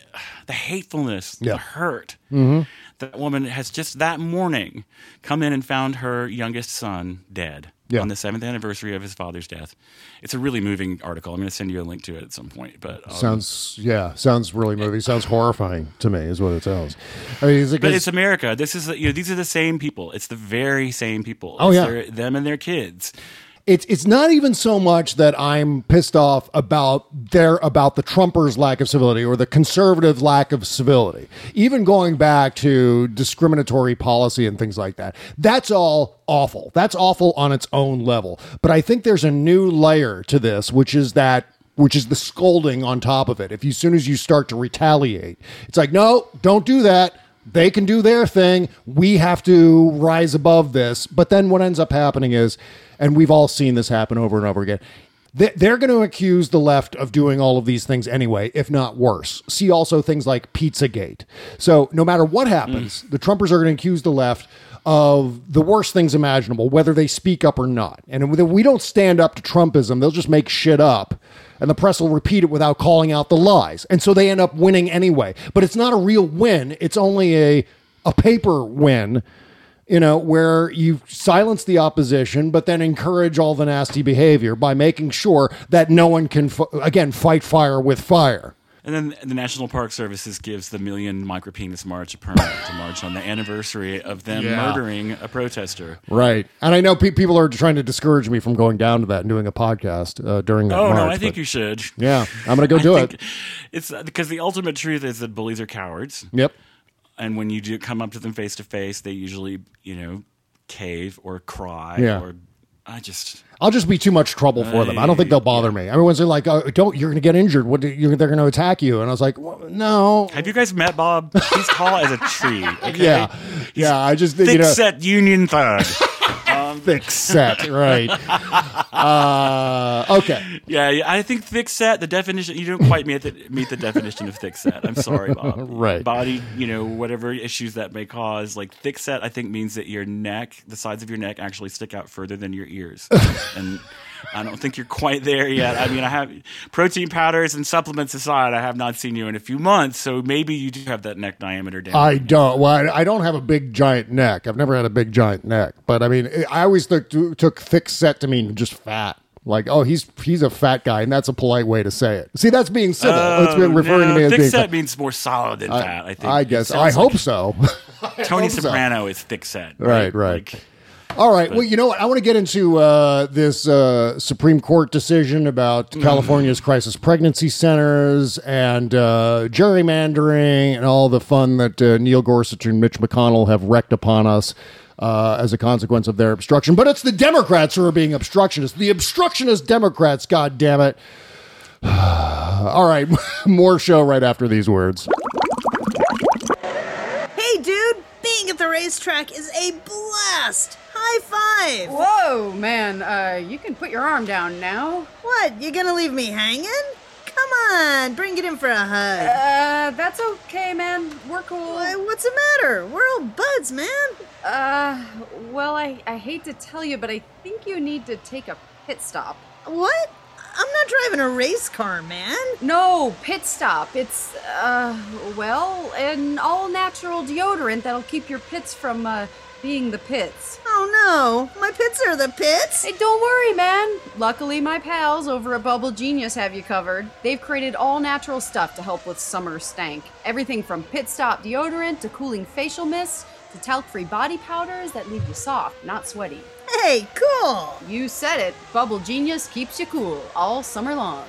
[SPEAKER 9] the hatefulness,
[SPEAKER 3] Yeah.
[SPEAKER 9] the hurt.
[SPEAKER 3] Mm-hmm.
[SPEAKER 9] That woman has just that morning come in and found her youngest son dead
[SPEAKER 3] Yeah.
[SPEAKER 9] on the seventh anniversary of his father's death. It's a really moving article. I'm going to send you a link to it at some point. But um,
[SPEAKER 3] sounds yeah, sounds really movie. Sounds horrifying to me, is what it sounds. I mean, it
[SPEAKER 9] But it's America. This is you know these are the same people. It's the very same people.
[SPEAKER 3] Oh, yeah.
[SPEAKER 9] their- them and their kids.
[SPEAKER 3] It's it's not even so much that I'm pissed off about their about the Trumpers' lack of civility or the conservative lack of civility. Even going back to discriminatory policy and things like that. That's all awful. That's awful on its own level. But I think there's a new layer to this, which is that which is the scolding on top of it. If you as soon as you start to retaliate, it's like, no, don't do that. They can do their thing. We have to rise above this. But then what ends up happening is, and we've all seen this happen over and over again, they're going to accuse the left of doing all of these things anyway, if not worse. See also things like Pizzagate. So no matter what happens, mm. the Trumpers are going to accuse the left of the worst things imaginable, whether they speak up or not. And if we don't stand up to Trumpism, they'll just make shit up. And the press will repeat it without calling out the lies. And so they end up winning anyway. But it's not a real win. It's only a a paper win, you know, where you silence the opposition, but then encourage all the nasty behavior by making sure that no one can, f- again, fight fire with fire.
[SPEAKER 9] And then the National Park Services gives the Million Micropenis March a permit to march on the anniversary of them
[SPEAKER 3] Yeah.
[SPEAKER 9] murdering a protester.
[SPEAKER 3] Right. And I know pe- people are trying to discourage me from going down to that and doing a podcast uh, during that
[SPEAKER 9] Oh
[SPEAKER 3] march.
[SPEAKER 9] no, I think you should.
[SPEAKER 3] Yeah, I'm going to go *laughs* do it.
[SPEAKER 9] It's uh, because the ultimate truth is that bullies are cowards,
[SPEAKER 3] Yep.
[SPEAKER 9] And when you do come up to them face to face, they usually, you know, cave or cry
[SPEAKER 3] Yeah.
[SPEAKER 9] or I just
[SPEAKER 3] I'll just be too much trouble for them. I don't think they'll bother me. Everyone's like, oh, "Don't, you're going to get injured. What? do- You're, they're going to attack you." And I was like, well, "No."
[SPEAKER 9] Have you guys met Bob? He's tall as a tree. *laughs* Okay?
[SPEAKER 3] Yeah, yeah. I just you
[SPEAKER 9] Thick
[SPEAKER 3] know,
[SPEAKER 9] set Union thug. *laughs*
[SPEAKER 3] thick set, right? uh, okay,
[SPEAKER 9] yeah, I think thick set. The definition you don't quite meet the meet the definition of thick set. I'm sorry, Bob. *laughs*
[SPEAKER 3] Right.
[SPEAKER 9] Body, you know, whatever issues that may cause. Like thick set, I think means that your neck, the sides of your neck, actually stick out further than your ears, *laughs* and. I don't think you're quite there yet. I mean, I have protein powders and supplements aside. I have not seen you in a few months, so maybe you do have that neck diameter down.
[SPEAKER 3] I don't. Well, I, I don't have a big giant neck. I've never had a big giant neck, but I mean, I always took took thick set to mean just fat. Like, oh, he's he's a fat guy, and that's a polite way to say it. See, that's being civil. Oh, that's
[SPEAKER 9] Oh,
[SPEAKER 3] been referring
[SPEAKER 9] no,
[SPEAKER 3] to me as
[SPEAKER 9] thick
[SPEAKER 3] being
[SPEAKER 9] set
[SPEAKER 3] fat.
[SPEAKER 9] means more solid than fat. I think.
[SPEAKER 3] I guess. I hope
[SPEAKER 9] like
[SPEAKER 3] so. *laughs*
[SPEAKER 9] Tony
[SPEAKER 3] hope so.
[SPEAKER 9] Soprano is thick set.
[SPEAKER 3] Right, right.
[SPEAKER 9] Like,
[SPEAKER 3] All right. Well, you know what? I want to get into uh, this uh, Supreme Court decision about California's crisis pregnancy centers and uh, gerrymandering and all the fun that uh, Neil Gorsuch and Mitch McConnell have wrecked upon us. Uh, as a consequence of their obstruction, but it's the Democrats who are being obstructionists. The obstructionist Democrats, God damn it! *sighs* All right, *laughs* more show right after these words.
[SPEAKER 10] Hey, dude, being at the racetrack is a blast. High five.
[SPEAKER 11] Whoa, man, uh, you can put your arm down now.
[SPEAKER 10] What? You gonna leave me hanging? Come on, bring it in for a hug.
[SPEAKER 11] Uh, that's okay, man. We're cool.
[SPEAKER 10] Why, what's the matter? We're old buds, man.
[SPEAKER 11] Uh, well, I, I hate to tell you, but I think you need to take a pit stop.
[SPEAKER 10] What? I'm not driving a race car, man.
[SPEAKER 11] No, pit stop. It's, uh, well, an all natural deodorant that'll keep your pits from, uh, being the pits.
[SPEAKER 10] Oh no, my pits are the pits.
[SPEAKER 11] Hey, don't worry, man. Luckily, my pals over at Bubble Genius have you covered. They've created all natural stuff to help with summer stank. Everything from pit stop deodorant to cooling facial mists to talc free body powders that leave you soft, not sweaty.
[SPEAKER 10] Hey, cool.
[SPEAKER 11] You said it. Bubble Genius keeps you cool all summer long.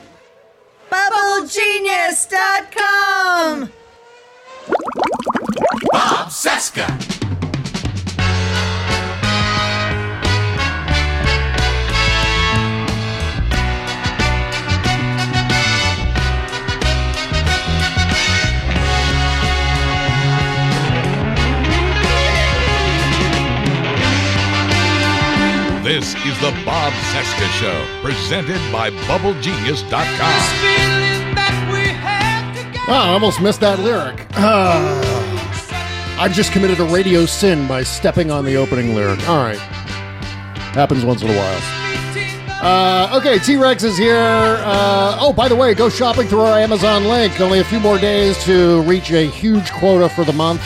[SPEAKER 10] BubbleGenius.com.
[SPEAKER 5] Bob Cesca.
[SPEAKER 2] This is the Bob Cesca Show, presented by BubbleGenius.com.
[SPEAKER 3] Oh, I almost missed that lyric. *sighs* Ah. I just committed a radio sin by stepping on the opening lyric. All right. Happens once in a while. Uh, okay, T Rex is here. Uh, oh, by the way, go shopping through our Amazon link. Only a few more days to reach a huge quota for the month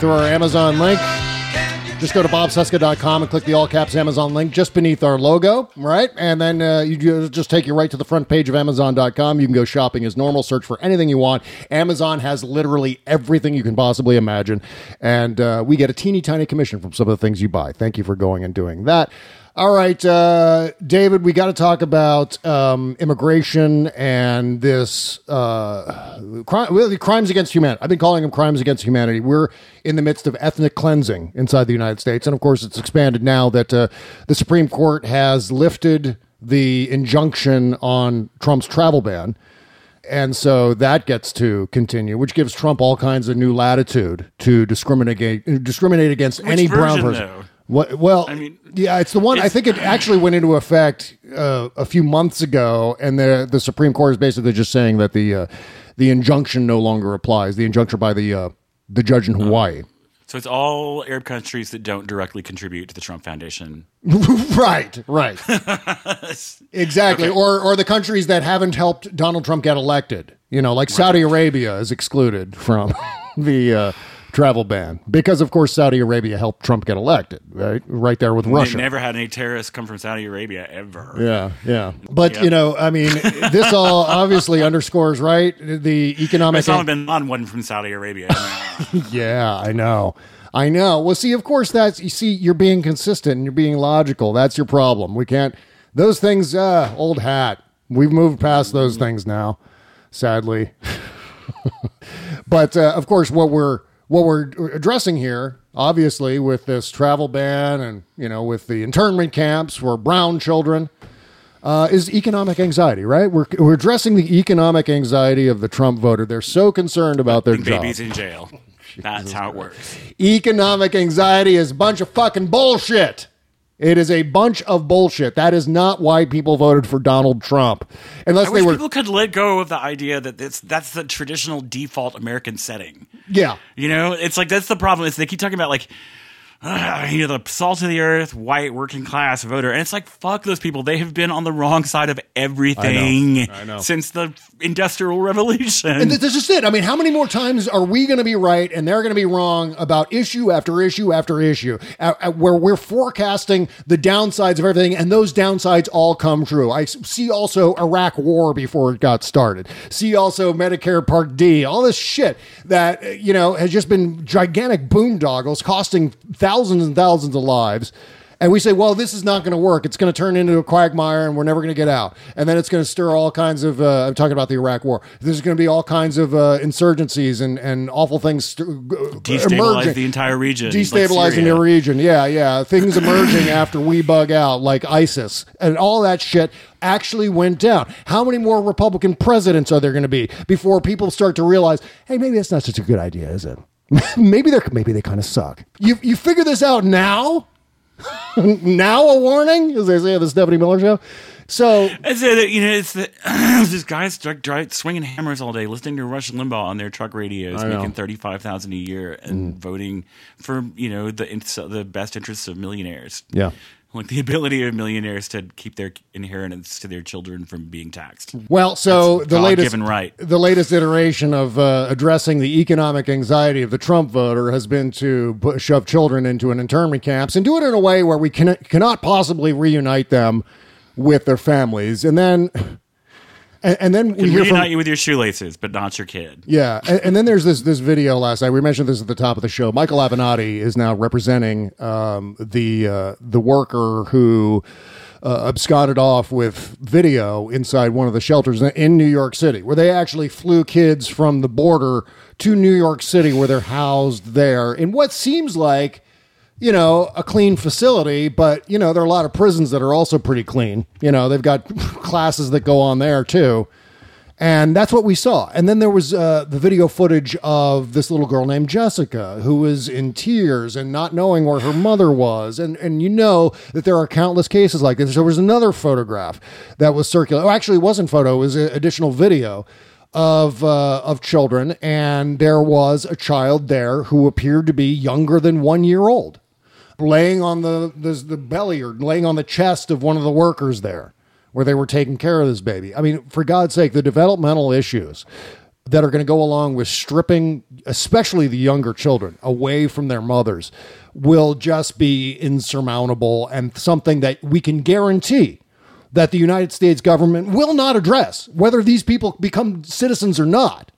[SPEAKER 3] through our Amazon link. Just go to bobcesca.com and click the all caps Amazon link just beneath our logo, right? And then uh, you just take you right to the front page of Amazon.com. You can go shopping as normal, search for anything you want. Amazon has literally everything you can possibly imagine. And uh, we get a teeny tiny commission from some of the things you buy. Thank you for going and doing that. All right, uh, David, we got to talk about um, immigration and this uh, crime, well, the crimes against humanity. I've been calling them crimes against humanity. We're in the midst of ethnic cleansing inside the United States, and of course, it's expanded now that uh, the Supreme Court has lifted the injunction on Trump's travel ban. And so that gets to continue, which gives Trump all kinds of new latitude to discriminate discriminate against
[SPEAKER 9] Which
[SPEAKER 3] any brown
[SPEAKER 9] version,
[SPEAKER 3] person.
[SPEAKER 9] though?
[SPEAKER 3] What, well,
[SPEAKER 9] I mean,
[SPEAKER 3] yeah, it's the one. I think it *laughs* actually went into effect uh, a few months ago, and the the Supreme Court is basically just saying that the uh, the injunction no longer applies. The injunction by the uh, the judge in Hawaii.
[SPEAKER 9] So it's all Arab countries that don't directly contribute to the Trump Foundation. *laughs*
[SPEAKER 3] right, right, *laughs* exactly. Or or the countries that haven't helped Donald Trump get elected. You know, like Saudi Arabia is excluded from the uh, travel ban because, of course, Saudi Arabia helped Trump get elected. Right, right there with Russia.
[SPEAKER 9] They never had any terrorists come from Saudi Arabia ever.
[SPEAKER 3] Yeah, yeah. But
[SPEAKER 9] Yeah.
[SPEAKER 3] you know, I mean, this all obviously underscores right the economic.
[SPEAKER 9] Osama bin Laden wasn't from Saudi Arabia. *laughs*
[SPEAKER 3] yeah, I know, I know. Well, see, of course, that's you see, you're being consistent and you're being logical. That's your problem. We can't. Those things, uh, old hat. We've moved past those things now, sadly. *laughs* but uh, of course, what we're what we're addressing here, obviously, with this travel ban and you know, with the internment camps for brown children, uh, is economic anxiety. Right? We're we're addressing the economic anxiety of the Trump voter. They're so concerned about their job.
[SPEAKER 9] Babies in jail. *laughs* That's how it works.
[SPEAKER 3] Economic anxiety is a bunch of fucking bullshit. It is a bunch of bullshit. That is not why people voted for Donald Trump. Unless
[SPEAKER 9] I
[SPEAKER 3] they were
[SPEAKER 9] people could let go of the idea that it's, that's the traditional default American setting.
[SPEAKER 3] Yeah.
[SPEAKER 9] You know, it's like that's the problem. Is they keep talking about like, uh, you know, the salt of the earth, white working class voter, and it's like fuck those people. They have been on the wrong side of everything
[SPEAKER 3] I know.
[SPEAKER 9] since the industrial revolution.
[SPEAKER 3] And th- this is it. I mean, how many more times are we going to be right and they're going to be wrong about issue after issue after issue, uh, uh, where we're forecasting the downsides of everything, and those downsides all come true? I see also Iraq War before it got started. See also Medicare Part D, all this shit that you know has just been gigantic boondoggles costing thousands and thousands of lives. And we say, well, this is not going to work. It's going to turn into a quagmire and we're never going to get out. And then it's going to stir all kinds of, uh, I'm talking about the Iraq war. There's going to be all kinds of uh, insurgencies and, and awful things st-
[SPEAKER 9] Destabilize
[SPEAKER 3] emerging.
[SPEAKER 9] the entire region,
[SPEAKER 3] Destabilizing
[SPEAKER 9] Syria.
[SPEAKER 3] the region. Yeah, yeah. Things emerging *laughs* after we bug out, like ISIS. And all that shit actually went down. How many more Republican presidents are there going to be before people start to realize, hey, maybe that's not such a good idea, is it? *laughs* maybe they're maybe they kind of suck. You you figure this out now? *laughs* now a warning, as they say at the Stephanie Miller show. So
[SPEAKER 9] It's you know, it's the, *clears throat* this guy's dri- dri- swinging hammers all day, listening to Rush Limbaugh on their truck radios.
[SPEAKER 3] Mm.
[SPEAKER 9] making thirty five thousand a year, and voting for you know the the best interests of millionaires.
[SPEAKER 3] Yeah.
[SPEAKER 9] Like the ability of millionaires to keep their inheritance to their children from being taxed.
[SPEAKER 3] Well, so
[SPEAKER 9] That's
[SPEAKER 3] the latest
[SPEAKER 9] right.
[SPEAKER 3] the latest iteration of uh, addressing the economic anxiety of the Trump voter has been to shove children into an internment camps and do it in a way where we can, cannot possibly reunite them with their families, and then and, and then we hear
[SPEAKER 9] reunite
[SPEAKER 3] from
[SPEAKER 9] you with your shoelaces, but not your kid.
[SPEAKER 3] yeah, and, and then there's this this video last night. We mentioned this at the top of the show. Michael Avenatti is now representing um, the uh, the worker who uh, absconded off with video inside one of the shelters in New York City, where they actually flew kids from the border to New York City, where they're housed there in what seems like you know, a clean facility, but you know, there are a lot of prisons that are also pretty clean. You know, they've got *laughs* classes that go on there too. And that's what we saw. And then there was uh, the video footage of this little girl named Jessica who was in tears and not knowing where her mother was. And and you know that there are countless cases like this. There was another photograph that was circulating. Oh, actually, it wasn't photo. It was additional video of uh, of children, and there was a child there who appeared to be younger than one year old laying on the, the the belly or laying on the chest of one of the workers there where they were taking care of this baby. I mean, for God's sake, the developmental issues that are going to go along with stripping especially the younger children away from their mothers will just be insurmountable and something that we can guarantee that the United States government will not address whether these people become citizens or not.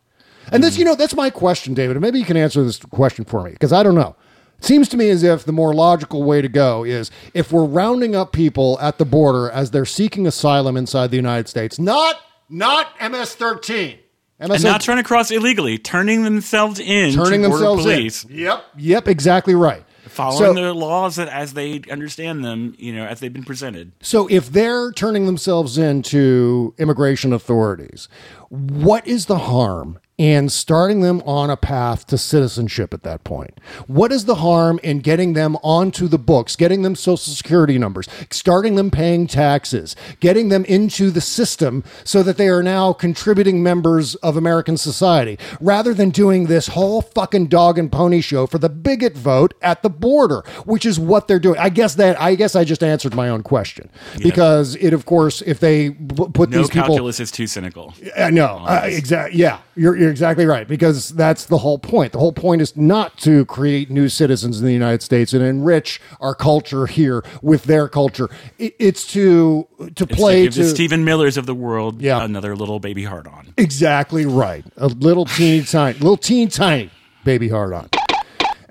[SPEAKER 3] And this, hmm. you know, that's my question, David. And maybe you can answer this question for me because I don't know. Seems to me as if the more logical way to go is if we're rounding up people at the border as they're seeking asylum inside the United States, not not MS-13.
[SPEAKER 9] And not trying to cross illegally, turning themselves in
[SPEAKER 3] turning themselves
[SPEAKER 9] police.
[SPEAKER 3] in. Yep. Yep, exactly right.
[SPEAKER 9] Following
[SPEAKER 3] So-
[SPEAKER 9] the laws that, as they understand them, you know, as they've been presented.
[SPEAKER 3] So if they're turning themselves in to immigration authorities, what is the harm in starting them on a path to citizenship at that point? What is the harm in getting them onto the books, getting them social security numbers, starting them paying taxes, getting them into the system so that they are now contributing members of American society, rather than doing this whole fucking dog and pony show for the bigot vote at the border, which is what they're doing. I guess that I guess I just answered my own question because it, of course, if they b- put
[SPEAKER 9] No
[SPEAKER 3] these people
[SPEAKER 9] calculus is too cynical.
[SPEAKER 3] uh, no, uh, exactly. Yeah, you're, you're exactly right because that's the whole point. The whole point is not to create new citizens in the United States and enrich our culture here with their culture. It's to to
[SPEAKER 9] It's to
[SPEAKER 3] play
[SPEAKER 9] give
[SPEAKER 3] to
[SPEAKER 9] the Stephen Millers of the world
[SPEAKER 3] Yeah.
[SPEAKER 9] another little baby heart on.
[SPEAKER 3] exactly right. A little teeny *laughs* tiny, little teeny tiny baby heart on.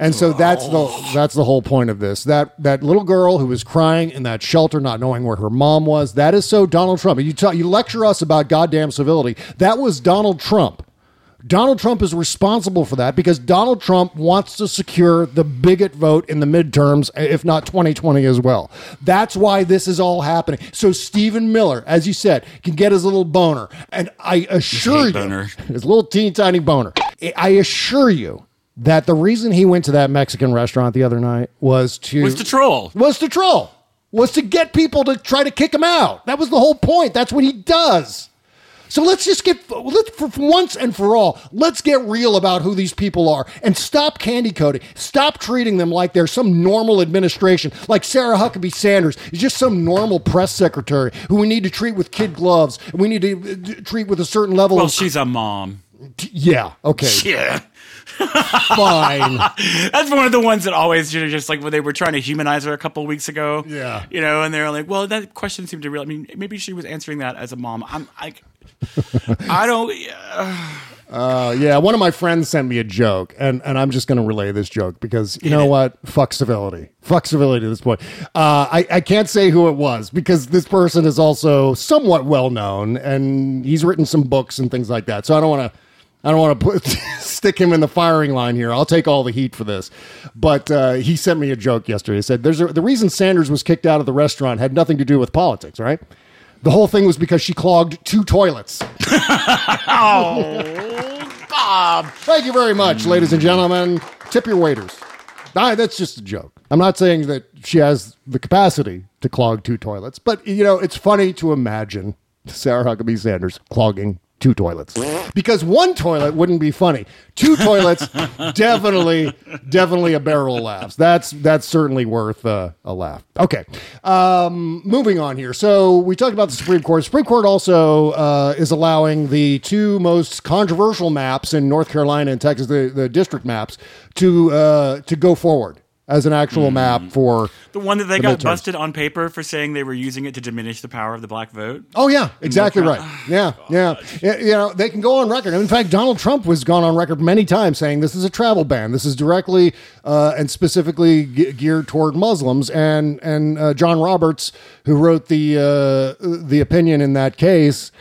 [SPEAKER 3] And so that's the oh. that's the whole point of this. That that little girl who was crying in that shelter, not knowing where her mom was. That is so Donald Trump. You talk, you lecture us about goddamn civility. That was Donald Trump. Donald Trump is responsible for that because Donald Trump wants to secure the bigot vote in the midterms, if not 2020 as well. That's why this is all happening. So Stephen Miller, as you said, can get his little boner, and I assure you,
[SPEAKER 9] boner.
[SPEAKER 3] his little teeny tiny boner. I assure you that the reason he went to that Mexican restaurant the other night was to
[SPEAKER 9] Was to troll.
[SPEAKER 3] was to troll was to get people to try to kick him out. That was the whole point. That's what he does. So let's just get let's for once and for all, let's get real about who these people are and stop candy coating. Stop treating them like they're some normal administration, like Sarah Huckabee Sanders is just some normal press secretary who we need to treat with kid gloves and we need to uh, treat with a certain level
[SPEAKER 9] Well,
[SPEAKER 3] of
[SPEAKER 9] she's a mom.
[SPEAKER 3] yeah, okay. *laughs*
[SPEAKER 9] Yeah.
[SPEAKER 3] Fine. *laughs*
[SPEAKER 9] That's one of the ones that always you know, just like when they were trying to humanize her a couple weeks ago.
[SPEAKER 3] Yeah.
[SPEAKER 9] You know, and they're like, well, that question seemed to real. I mean, maybe she was answering that as a mom. I'm like, *laughs* I don't. Uh,
[SPEAKER 3] Uh, yeah, one of my friends sent me a joke, and, and I'm just going to relay this joke because you know what? Fuck civility. Fuck civility at this point. Uh, I, I can't say who it was because this person is also somewhat well known, and he's written some books and things like that. So I don't want to. I don't want to put *laughs* stick him in the firing line here. I'll take all the heat for this. But uh, he sent me a joke yesterday. He said, "There's a, the reason Sanders was kicked out of the restaurant had nothing to do with politics, right? The whole thing was because she clogged two toilets." *laughs*
[SPEAKER 9] oh, Bob.
[SPEAKER 3] Thank you very much, ladies and gentlemen. Tip your waiters. Ah, that's just a joke. I'm not saying that she has the capacity to clog two toilets, but you know, it's funny to imagine Sarah Huckabee Sanders clogging two toilets because one toilet wouldn't be funny. Two toilets, *laughs* definitely, definitely a barrel of laughs. That's that's certainly worth uh, a laugh. Okay, um, moving on here. So we talked about the Supreme Court. Supreme Court also uh, is allowing the two most controversial maps in North Carolina and Texas, the, the district maps, to uh, to go forward as an actual map for
[SPEAKER 9] The one that they got
[SPEAKER 3] midterms.
[SPEAKER 9] busted on paper for saying they were using it to diminish the power of the black vote.
[SPEAKER 3] Oh yeah, exactly right. *sighs* Yeah, yeah. Yeah, You know, they can go on record. In fact, Donald Trump was gone on record many times saying this is a travel ban. This is directly uh, and specifically ge- geared toward Muslims. And and uh, John Roberts, who wrote the uh, the opinion in that case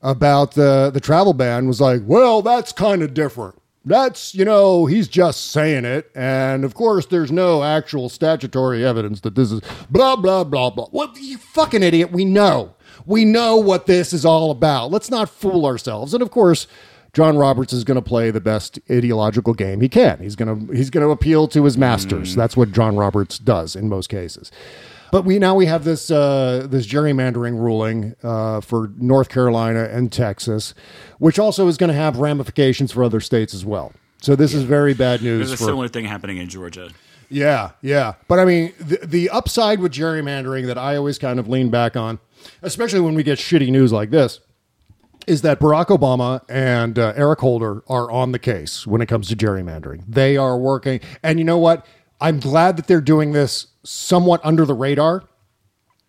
[SPEAKER 3] about the the travel ban, was like, well, that's kind of different. That's, you know, he's just saying it. And of course, there's no actual statutory evidence that this is blah, blah, blah, blah. What, you fucking idiot. We know. We know what this is all about. Let's not fool ourselves. And of course, John Roberts is going to play the best ideological game he can. He's going to he's going to appeal to his masters. Hmm. That's what John Roberts does in most cases. But we now we have this uh, this gerrymandering ruling uh, for North Carolina and Texas, which also is going to have ramifications for other states as well. So this is very bad news.
[SPEAKER 9] There's a
[SPEAKER 3] for,
[SPEAKER 9] similar thing happening in Georgia.
[SPEAKER 3] yeah, yeah. But I mean, the, the upside with gerrymandering that I always kind of lean back on, especially when we get shitty news like this, is that Barack Obama and uh, Eric Holder are on the case when it comes to gerrymandering. They are working. And you know what? I'm glad that they're doing this somewhat under the radar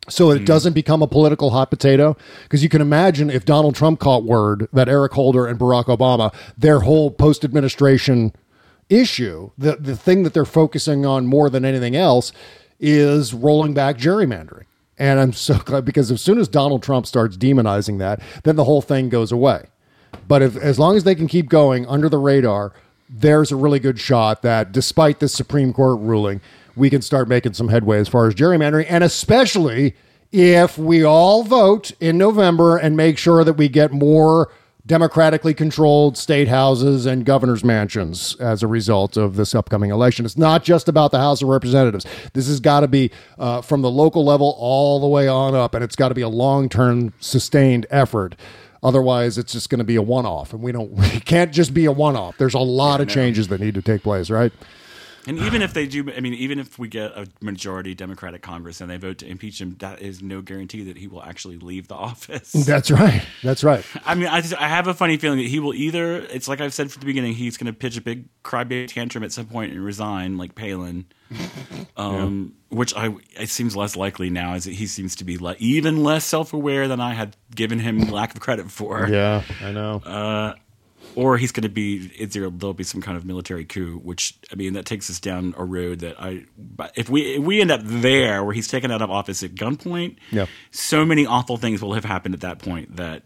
[SPEAKER 3] so it hmm. doesn't become a political hot potato. Because you can imagine if Donald Trump caught word that Eric Holder and Barack Obama, their whole post administration issue, the, the thing that they're focusing on more than anything else is rolling back gerrymandering. And I'm so *laughs* glad because as soon as Donald Trump starts demonizing that, then the whole thing goes away. But if as long as they can keep going under the radar, there's a really good shot that despite this Supreme Court ruling, we can start making some headway as far as gerrymandering, and especially if we all vote in November and make sure that we get more democratically controlled state houses and governor's mansions as a result of this upcoming election. It's not just about the House of Representatives. This has got to be uh, from the local level all the way on up, and it's got to be a long term, sustained effort. Otherwise, it's just going to be a one off, and we don't. *laughs* We can't just be a one off. There's a lot of changes that need to take place, right?
[SPEAKER 9] And even if they do, I mean, even if we get a majority Democratic Congress and they vote to impeach him, that is no guarantee that he will actually leave the *laughs* office.
[SPEAKER 3] That's right. That's right.
[SPEAKER 9] I mean, I, just, I have a funny feeling that he will either, it's like I've said from the beginning, he's going to pitch a big crybaby tantrum at some point and resign, like Palin. *laughs* Um, Which I it seems less likely now, as he seems to be le- even less self aware than I had given him lack of credit for.
[SPEAKER 3] Yeah, I know.
[SPEAKER 9] Uh, or he's going to be there there'll be some kind of military coup which i mean that takes us down a road that i if we if we end up there where he's taken out of office at gunpoint
[SPEAKER 3] Yeah.
[SPEAKER 9] so many awful things will have happened at that point that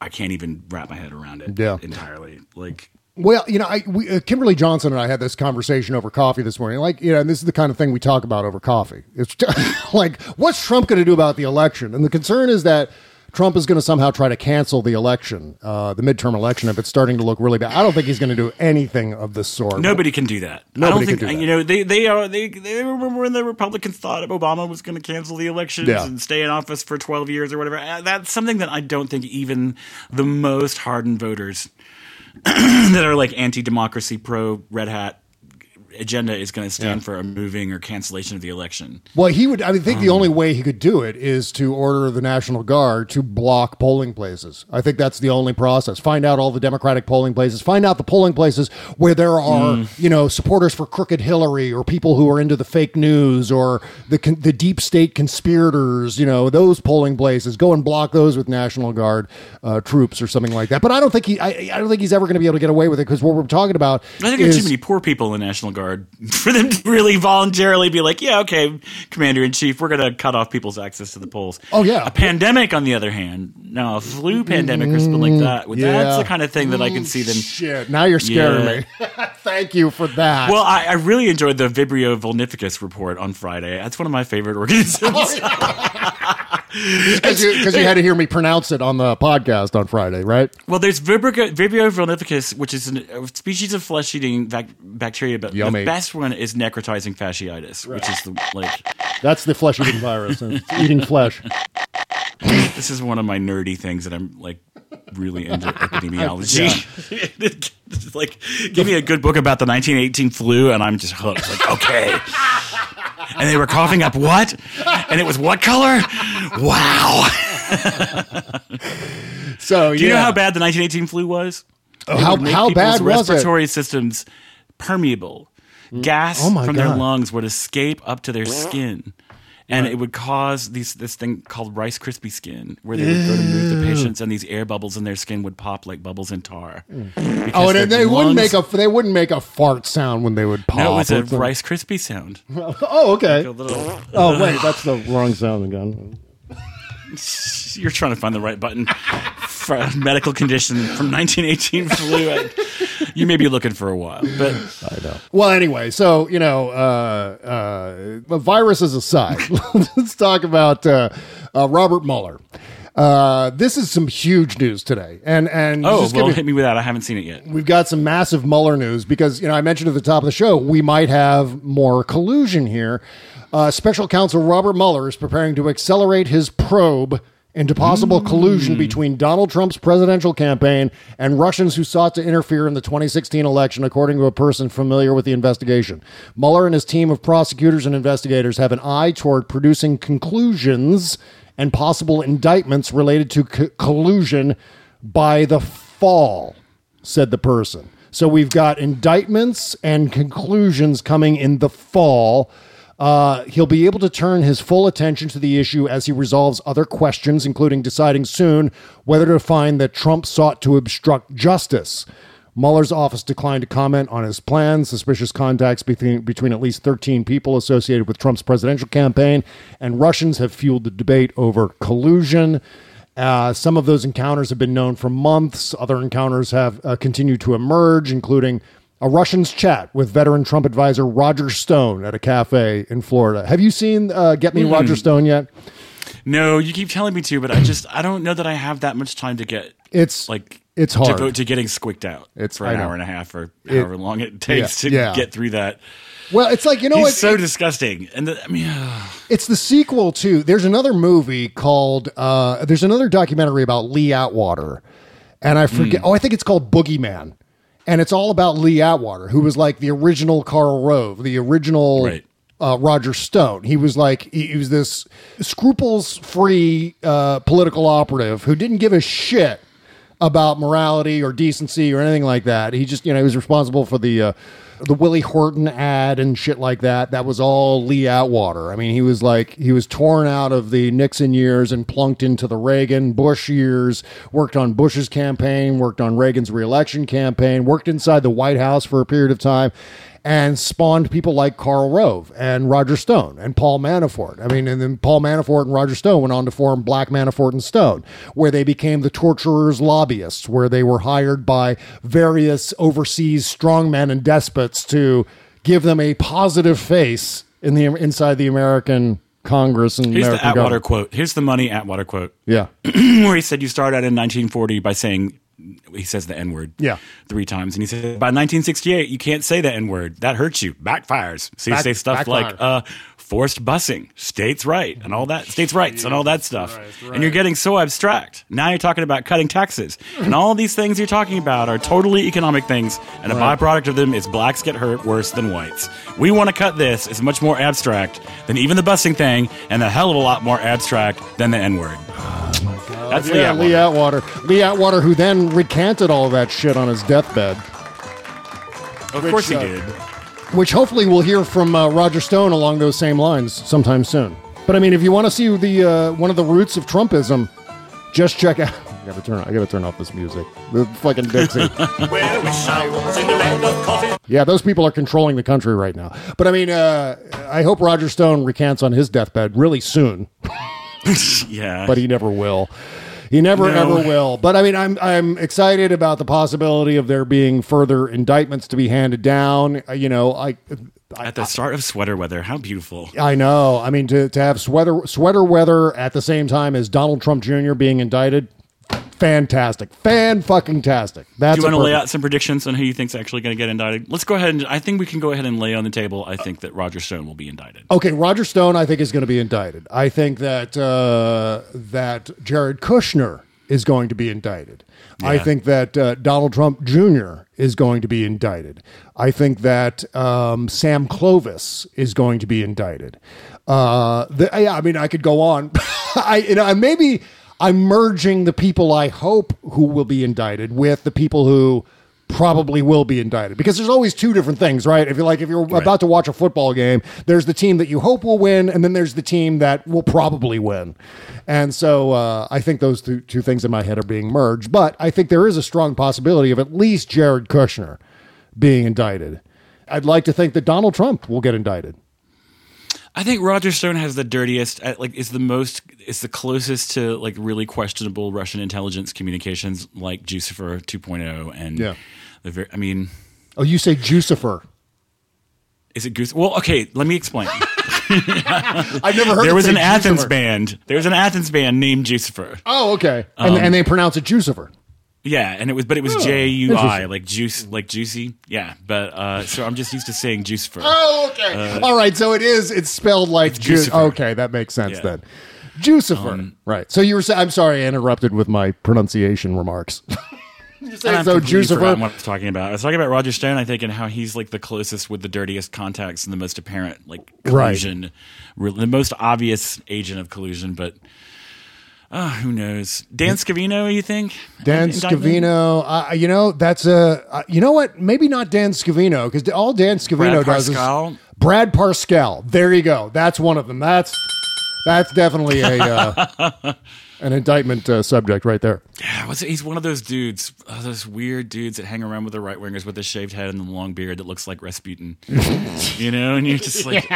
[SPEAKER 9] i can't even wrap my head around it
[SPEAKER 3] Yeah.
[SPEAKER 9] entirely like
[SPEAKER 3] Well, you know, I, we, uh, Kimberly Johnson and I had this conversation over coffee this morning. Like, you know, and this is the kind of thing we talk about over coffee. It's *laughs* like, what's Trump going to do about the election? And the concern is that Trump is going to somehow try to cancel the election, uh, the midterm election, if it's starting to look really bad. I don't think he's going to do anything of the sort.
[SPEAKER 9] nobody can do that i
[SPEAKER 3] Nobody
[SPEAKER 9] don't
[SPEAKER 3] can do that.
[SPEAKER 9] you know they they are they they remember when the republicans thought obama was going to cancel the elections
[SPEAKER 3] Yeah.
[SPEAKER 9] and stay in office for 12 years or whatever Uh, that's something that i don't think even the most hardened voters *clears throat* that are like anti-democracy pro red hat agenda is going to stand
[SPEAKER 3] Yeah.
[SPEAKER 9] for a moving or cancellation of the election
[SPEAKER 3] Well, he would. I mean, think the only way he could do it is to order the National Guard to block polling places. I think that's the only process. Find out all the Democratic polling places. Find out the polling places where there are, you know, supporters for crooked Hillary or people who are into the fake news or the the deep state conspirators. You know, those polling places. Go and block those with National Guard uh, troops or something like that. But I don't think he. I, I don't think he's ever going to be able to get away with it because what we're talking about
[SPEAKER 9] I think there's
[SPEAKER 3] is
[SPEAKER 9] too many poor people in the National Guard *laughs* for them to really voluntarily be like, yeah, okay, Commander in Chief, we're going to cut off people's access to the polls.
[SPEAKER 3] Oh, yeah.
[SPEAKER 9] A pandemic, on the other hand, no, a flu pandemic or something like mm, that. well,
[SPEAKER 3] yeah.
[SPEAKER 9] That's the kind of thing that I can see them.
[SPEAKER 3] Mm, shit! Now you're scaring
[SPEAKER 9] Yeah.
[SPEAKER 3] me. *laughs* Thank you for that.
[SPEAKER 9] Well, I, I really enjoyed the Vibrio vulnificus report on Friday. That's one of my favorite *laughs* organisms.
[SPEAKER 3] Oh, because you, you had to hear me pronounce it on the podcast on Friday, right?
[SPEAKER 9] Well, there's Vibrio, Vibrio vulnificus, which is a species of flesh-eating bac- bacteria, but
[SPEAKER 3] Yummy.
[SPEAKER 9] the best one is necrotizing fasciitis, which is the, like
[SPEAKER 3] That's the flesh-eating virus, and it's eating flesh.
[SPEAKER 9] this is one of my nerdy things that I'm like really into *laughs* epidemiology. *laughs* Like, give me a good book about the 1918 flu, and I'm just hooked. Like, okay. *laughs* And they were coughing up what? And it was what color? Wow.
[SPEAKER 3] So
[SPEAKER 9] Do you know how bad the 1918 flu was?
[SPEAKER 3] Oh, how- how bad was it?
[SPEAKER 9] respiratory systems permeable. Mm. Gas
[SPEAKER 3] Oh
[SPEAKER 9] from
[SPEAKER 3] God.
[SPEAKER 9] their lungs would escape up to their skin. And it would cause these this thing called Rice Krispie skin, where they would go to move the patients, and these air bubbles in their skin would pop like bubbles in tar.
[SPEAKER 3] Mm.
[SPEAKER 9] Oh,
[SPEAKER 3] and they wouldn't make a they wouldn't make a fart sound when they would pop.
[SPEAKER 9] No, it was a. Rice Krispie sound. *laughs*
[SPEAKER 3] Oh, okay.
[SPEAKER 9] Like a little-
[SPEAKER 3] oh, wait, that's the wrong sound again. *laughs*
[SPEAKER 9] You're trying to find the right button for a medical condition from 1918 flu. I- You may be looking for a while, but
[SPEAKER 3] I know. Well, anyway, so you know, uh, uh, viruses aside, *laughs* let's talk about uh, uh, Robert Mueller. Uh, this is some huge news today, and and
[SPEAKER 9] oh,
[SPEAKER 3] just
[SPEAKER 9] well,
[SPEAKER 3] give me-
[SPEAKER 9] hit me with that. I haven't seen it yet.
[SPEAKER 3] We've got some massive Mueller news because, you know, I mentioned at the top of the show, we might have more collusion here. Uh, Special counsel Robert Mueller is preparing to accelerate his probe into possible collusion between Donald Trump's presidential campaign and Russians who sought to interfere in the 2016 election, according to a person familiar with the investigation. Mueller and his team of prosecutors and investigators have an eye toward producing conclusions and possible indictments related to co- collusion by the fall, said the person. So we've got indictments and conclusions coming in the fall. Uh, he'll be able to turn his full attention to the issue as he resolves other questions, including deciding soon whether to find that Trump sought to obstruct justice. Mueller's office declined to comment on his plans. Suspicious contacts between, between at least 13 people associated with Trump's presidential campaign and Russians have fueled the debate over collusion. Uh, some of those encounters have been known for months. Other encounters have uh, continued to emerge, including a Russians chat with veteran Trump advisor Roger Stone at a cafe in Florida. Have you seen uh, Get Me
[SPEAKER 9] Mm.
[SPEAKER 3] Roger Stone yet?
[SPEAKER 9] No, you keep telling me to, but I just I don't know that I have that much time to get
[SPEAKER 3] It's
[SPEAKER 9] like
[SPEAKER 3] it's hard.
[SPEAKER 9] devote to getting squicked out.
[SPEAKER 3] It's-
[SPEAKER 9] for an hour and a half or
[SPEAKER 3] It-
[SPEAKER 9] however long it takes
[SPEAKER 3] Yeah,
[SPEAKER 9] to
[SPEAKER 3] yeah.
[SPEAKER 9] get through that.
[SPEAKER 3] Well, it's like you know
[SPEAKER 9] He's
[SPEAKER 3] what?
[SPEAKER 9] so disgusting, and the, I mean, *sighs*
[SPEAKER 3] It's the sequel to. There's another movie called. Uh, there's another documentary about Lee Atwater, and I forget.
[SPEAKER 9] Hmm.
[SPEAKER 3] Oh, I think it's called Boogie Man, and it's all about Lee Atwater, who was like the original Karl Rove, the original
[SPEAKER 9] Right.
[SPEAKER 3] uh, Roger Stone. He was like he, he was this scruples-free uh, political operative who didn't give a shit about morality or decency or anything like that. He just, you know, he was responsible for the uh, the Willie Horton ad and shit like that. That was all Lee Atwater. I mean, he was like he was torn out of the Nixon years and plunked into the Reagan Bush years. Worked on Bush's campaign, worked on Reagan's reelection campaign, worked inside the White House for a period of time. And spawned people like Karl Rove and Roger Stone and Paul Manafort. I mean, and then Paul Manafort and Roger Stone went on to form Black Manafort and Stone, where they became the torturers' lobbyists, where they were hired by various overseas strongmen and despots to give them a positive face in the inside the American Congress and
[SPEAKER 9] here's
[SPEAKER 3] American
[SPEAKER 9] the Atwater
[SPEAKER 3] government.
[SPEAKER 9] quote. Here's the money Atwater quote.
[SPEAKER 3] Yeah, *clears throat*
[SPEAKER 9] where he said you start out in 1940 by saying he says the N word.
[SPEAKER 3] Yeah.
[SPEAKER 9] Three times. And he said by 1968 you can't say the N word. That hurts you. Backfires. So you
[SPEAKER 3] Back-
[SPEAKER 9] say stuff
[SPEAKER 3] backfire.
[SPEAKER 9] like uh forced busing, states right, and all that states rights and all that stuff. And you're getting so abstract. Now you're talking about cutting taxes. and all these things you're talking about are totally economic things, and a byproduct of them is blacks get hurt worse than whites. We want to cut this. It's much more abstract than even the busing thing, and a hell of a lot more abstract than the N word. That's Lee
[SPEAKER 3] yeah,
[SPEAKER 9] Atwater.
[SPEAKER 3] Lee Atwater. Lee Atwater, who then recanted all that shit on his deathbed.
[SPEAKER 9] Of
[SPEAKER 3] Which,
[SPEAKER 9] course he
[SPEAKER 3] uh,
[SPEAKER 9] did.
[SPEAKER 3] Which hopefully we'll hear from uh, Roger Stone along those same lines sometime soon. But I mean, if you want to see the uh, one of the roots of Trumpism, just check out. *laughs* I gotta turn. I gotta turn off this music. The fucking Dixie. *laughs* yeah, those people are controlling the country right now. But I mean, uh, I hope Roger Stone recants on his deathbed really soon. *laughs*
[SPEAKER 9] yeah.
[SPEAKER 3] but he never will. He never
[SPEAKER 9] No.
[SPEAKER 3] ever will. But I mean, I'm I'm excited about the possibility of there being further indictments to be handed down. Uh, You know, I
[SPEAKER 9] At the start of sweater weather, how beautiful.
[SPEAKER 3] I know. I mean, to, to have sweater sweater weather at the same time as Donald Trump Jr. being indicted, fantastic, fan fucking tastic. That's
[SPEAKER 9] Do you want to lay out some predictions on who you think's actually going to get indicted? Let's go ahead and I think we can go ahead and lay on the table. I think that Roger Stone will be indicted.
[SPEAKER 3] Okay, Roger Stone, I think is going to be indicted. I think that uh, that Jared Kushner is going to be indicted. I think that uh, Donald Trump Jr. is going to be indicted. I think that um, Sam Clovis is going to be indicted. Uh, the, yeah, I mean, I could go on. *laughs* I, you know, maybe I'm merging the people I hope who will be indicted with the people who probably will be indicted because there's always two different things, right? If you're like if you're about to watch a football game, there's the team that you hope will win, and then there's the team that will probably win. And so uh, I think those two, two things in my head are being merged. But I think there is a strong possibility of at least Jared Kushner being indicted. I'd like to think that Donald Trump will get indicted.
[SPEAKER 9] I think Roger Stone has the dirtiest, uh, like, is the most, is the closest to like really questionable Russian intelligence communications, like Jucifer 2.0, and
[SPEAKER 3] Yeah.
[SPEAKER 9] the very, I mean,
[SPEAKER 3] Oh, you say Jucifer?
[SPEAKER 9] is it Goose? Well, okay, let me explain. *laughs* *laughs*
[SPEAKER 3] I've never heard.
[SPEAKER 9] there was an Athens
[SPEAKER 3] Jucifer.
[SPEAKER 9] band. There was an Athens band named Jucifer.
[SPEAKER 3] Oh, okay, and,
[SPEAKER 9] Um,
[SPEAKER 3] and they pronounce it Jucifer.
[SPEAKER 9] Yeah, and it was, but it was
[SPEAKER 3] Oh,
[SPEAKER 9] J U I, like juice, like juicy. Yeah, but uh, so I'm just used to saying Jucifer.
[SPEAKER 3] Oh, okay.
[SPEAKER 9] Uh,
[SPEAKER 3] All right. So it is. It's spelled like Ju-
[SPEAKER 9] Jucifer.
[SPEAKER 3] Okay, that makes sense
[SPEAKER 9] Yeah.
[SPEAKER 3] then. Jucifer.
[SPEAKER 9] Um,
[SPEAKER 3] right. So you were saying. I'm sorry, I interrupted with my pronunciation remarks. *laughs* you
[SPEAKER 9] And
[SPEAKER 3] saying
[SPEAKER 9] I've
[SPEAKER 3] so,
[SPEAKER 9] completely
[SPEAKER 3] Jucifer.
[SPEAKER 9] what I was talking about. I was talking about Roger Stone, I think, and how he's like the closest with the dirtiest contacts and the most apparent like
[SPEAKER 3] Right.
[SPEAKER 9] collusion, Re- the most obvious agent of collusion. But uh, who knows? Dan Scavino, you think?
[SPEAKER 3] Dan Scavino. Uh, you know that's a. Uh, you know what? Maybe not Dan Scavino because all Dan Scavino
[SPEAKER 9] Brad
[SPEAKER 3] does
[SPEAKER 9] Parscale?
[SPEAKER 3] is Brad Parscale. There you go. That's one of them. That's that's definitely a uh, *laughs* an indictment uh, subject right there.
[SPEAKER 9] Yeah, what's he's one of those dudes, uh, those weird dudes that hang around with the right wingers with the shaved head and the long beard that looks like Rasputin. *laughs* you know, and you're just like,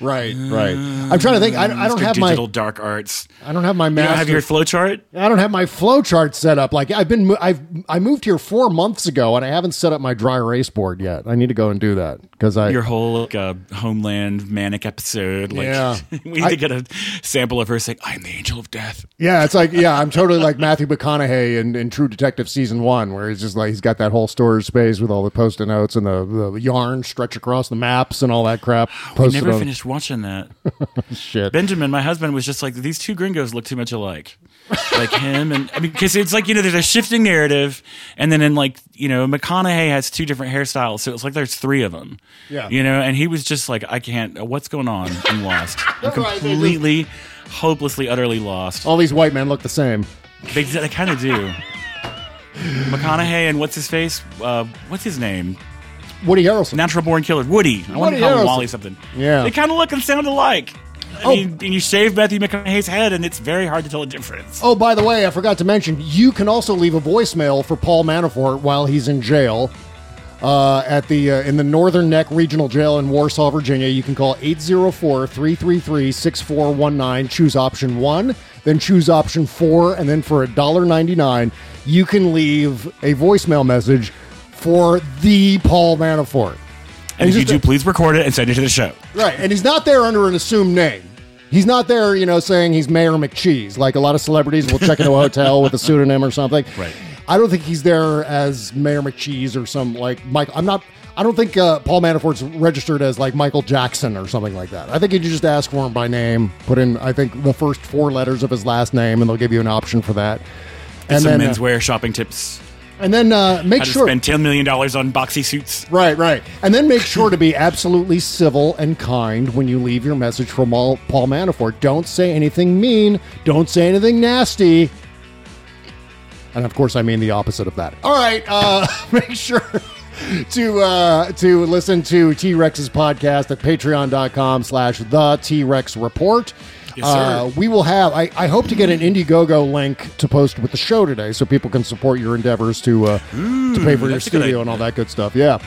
[SPEAKER 3] Right. Right. I'm trying to think. I, I don't have my.
[SPEAKER 9] digital dark arts.
[SPEAKER 3] I don't have my
[SPEAKER 9] You don't have your flow chart.
[SPEAKER 3] I don't have my flow chart set up. Like I've been, I've I moved here four months ago, and I haven't set up my dry erase board yet. I need to go and do that because I.
[SPEAKER 9] your whole like, uh, homeland manic episode. Like,
[SPEAKER 3] Yeah. *laughs*
[SPEAKER 9] we need
[SPEAKER 3] I-
[SPEAKER 9] to get a sample of her saying, "I'm the angel of death."
[SPEAKER 3] yeah, it's like yeah, I'm totally like Matthew McConaughey in, in True Detective season one, where he's just like he's got that whole storage space with all the post-it notes and the, the yarn stretch across the maps and all that crap.
[SPEAKER 9] We never
[SPEAKER 3] on-
[SPEAKER 9] finished watching that. *laughs*
[SPEAKER 3] Shit.
[SPEAKER 9] Benjamin, my husband, was just like, "These two gringos look too much alike." Like him and I mean, because it's like you know, there's a shifting narrative, and then in like you know, McConaughey has two different hairstyles, so it's like there's three of them.
[SPEAKER 3] Yeah.
[SPEAKER 9] you know, and he was just like, "I can't. What's going on?" I'm lost. *laughs* I'm
[SPEAKER 3] Right, just-
[SPEAKER 9] completely, hopelessly, utterly lost.
[SPEAKER 3] All these white men look the same.
[SPEAKER 9] They, they kind of do. McConaughey and what's his face? Uh, what's his name?
[SPEAKER 3] Woody Harrelson.
[SPEAKER 9] Natural born killer. Woody. I want to call him
[SPEAKER 3] Harrelson.
[SPEAKER 9] Wally something.
[SPEAKER 3] Yeah.
[SPEAKER 9] They kind of look and sound alike. I
[SPEAKER 3] Oh.
[SPEAKER 9] mean, and you shave Matthew McConaughey's head, and it's very hard to tell the difference.
[SPEAKER 3] Oh, by the way, I forgot to mention, you can also leave a voicemail for Paul Manafort while he's in jail. Uh, at the uh, in the Northern Neck Regional Jail in Warsaw, Virginia, you can call 804-333-6419, choose option 1, then choose option 4, and then for $1.99, you can leave a voicemail message for the Paul Manafort.
[SPEAKER 9] And if you do,
[SPEAKER 3] a-
[SPEAKER 9] please record it and send it to the show.
[SPEAKER 3] Right, and he's not there under an assumed name. He's not there, you know, saying he's Mayor McCheese, like a lot of celebrities will check into a hotel with a pseudonym or something.
[SPEAKER 9] Right.
[SPEAKER 3] I don't think he's there as Mayor McCheese or some like Mike. I'm not. I don't think uh, Paul Manafort's registered as like Michael Jackson or something like that. I think you just ask for him by name, put in I think the first four letters of his last name, and they'll give you an option for that.
[SPEAKER 9] And some
[SPEAKER 3] then, uh,
[SPEAKER 9] menswear shopping tips.
[SPEAKER 3] And then uh, make
[SPEAKER 9] How to
[SPEAKER 3] sure
[SPEAKER 9] spend ten million dollars on boxy suits.
[SPEAKER 3] Right, right. And then make sure to be absolutely civil and kind when you leave your message from all, Paul Manafort. Don't say anything mean. Don't say anything nasty. And of course, I mean the opposite of that. All right, uh, *laughs* make sure to uh, to listen to T Rex's podcast at patreon.com slash the TRex Report.
[SPEAKER 9] Yes.
[SPEAKER 3] Uh, we will have, I, I hope to get an Indiegogo link to post with the show today so people can support your endeavors to uh, to pay for your
[SPEAKER 9] that's a good
[SPEAKER 3] studio and all that good stuff. Yeah.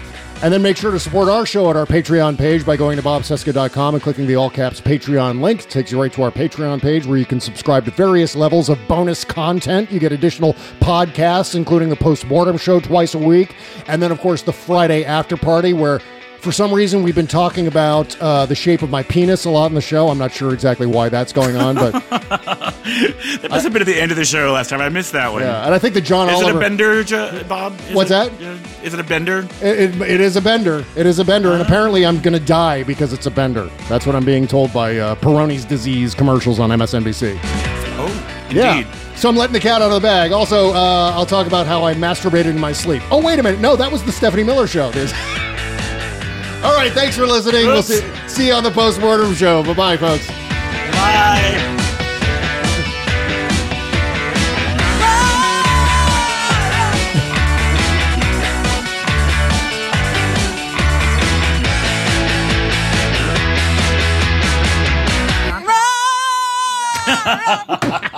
[SPEAKER 3] And then make sure to support our show at our Patreon page by going to bobcesca.com and clicking the all caps Patreon link. It takes you right to our Patreon page where you can subscribe to various levels of bonus content. You get additional podcasts, including the post-mortem show twice a week. And then, of course, the Friday after party where for some reason, we've been talking about uh, the shape of my penis a lot in the show. I'm not sure exactly why that's going on, but *laughs*
[SPEAKER 9] That must have been at the end of the show last time. I missed that one.
[SPEAKER 3] yeah. And I think the John
[SPEAKER 9] Is
[SPEAKER 3] Oliver.
[SPEAKER 9] it a bender, Jo- Bob? Is
[SPEAKER 3] What's
[SPEAKER 9] it-
[SPEAKER 3] that?
[SPEAKER 9] uh, Is it a bender?
[SPEAKER 3] It, it, it is a bender. It is a bender, and apparently I'm going to die because it's a bender. That's what I'm being told by uh, Peyronie's disease commercials on MSNBC.
[SPEAKER 9] Oh.
[SPEAKER 3] Yeah. So I'm letting the cat out of the bag. Also, uh, I'll talk about how I masturbated in my sleep. Oh, wait a minute. No, that was the Stephanie Miller show. There's. *laughs* All right. Thanks for listening. We'll see, see you on the postmortem show. Bye bye, folks.
[SPEAKER 9] Bye.
[SPEAKER 5] Run! *laughs* *laughs*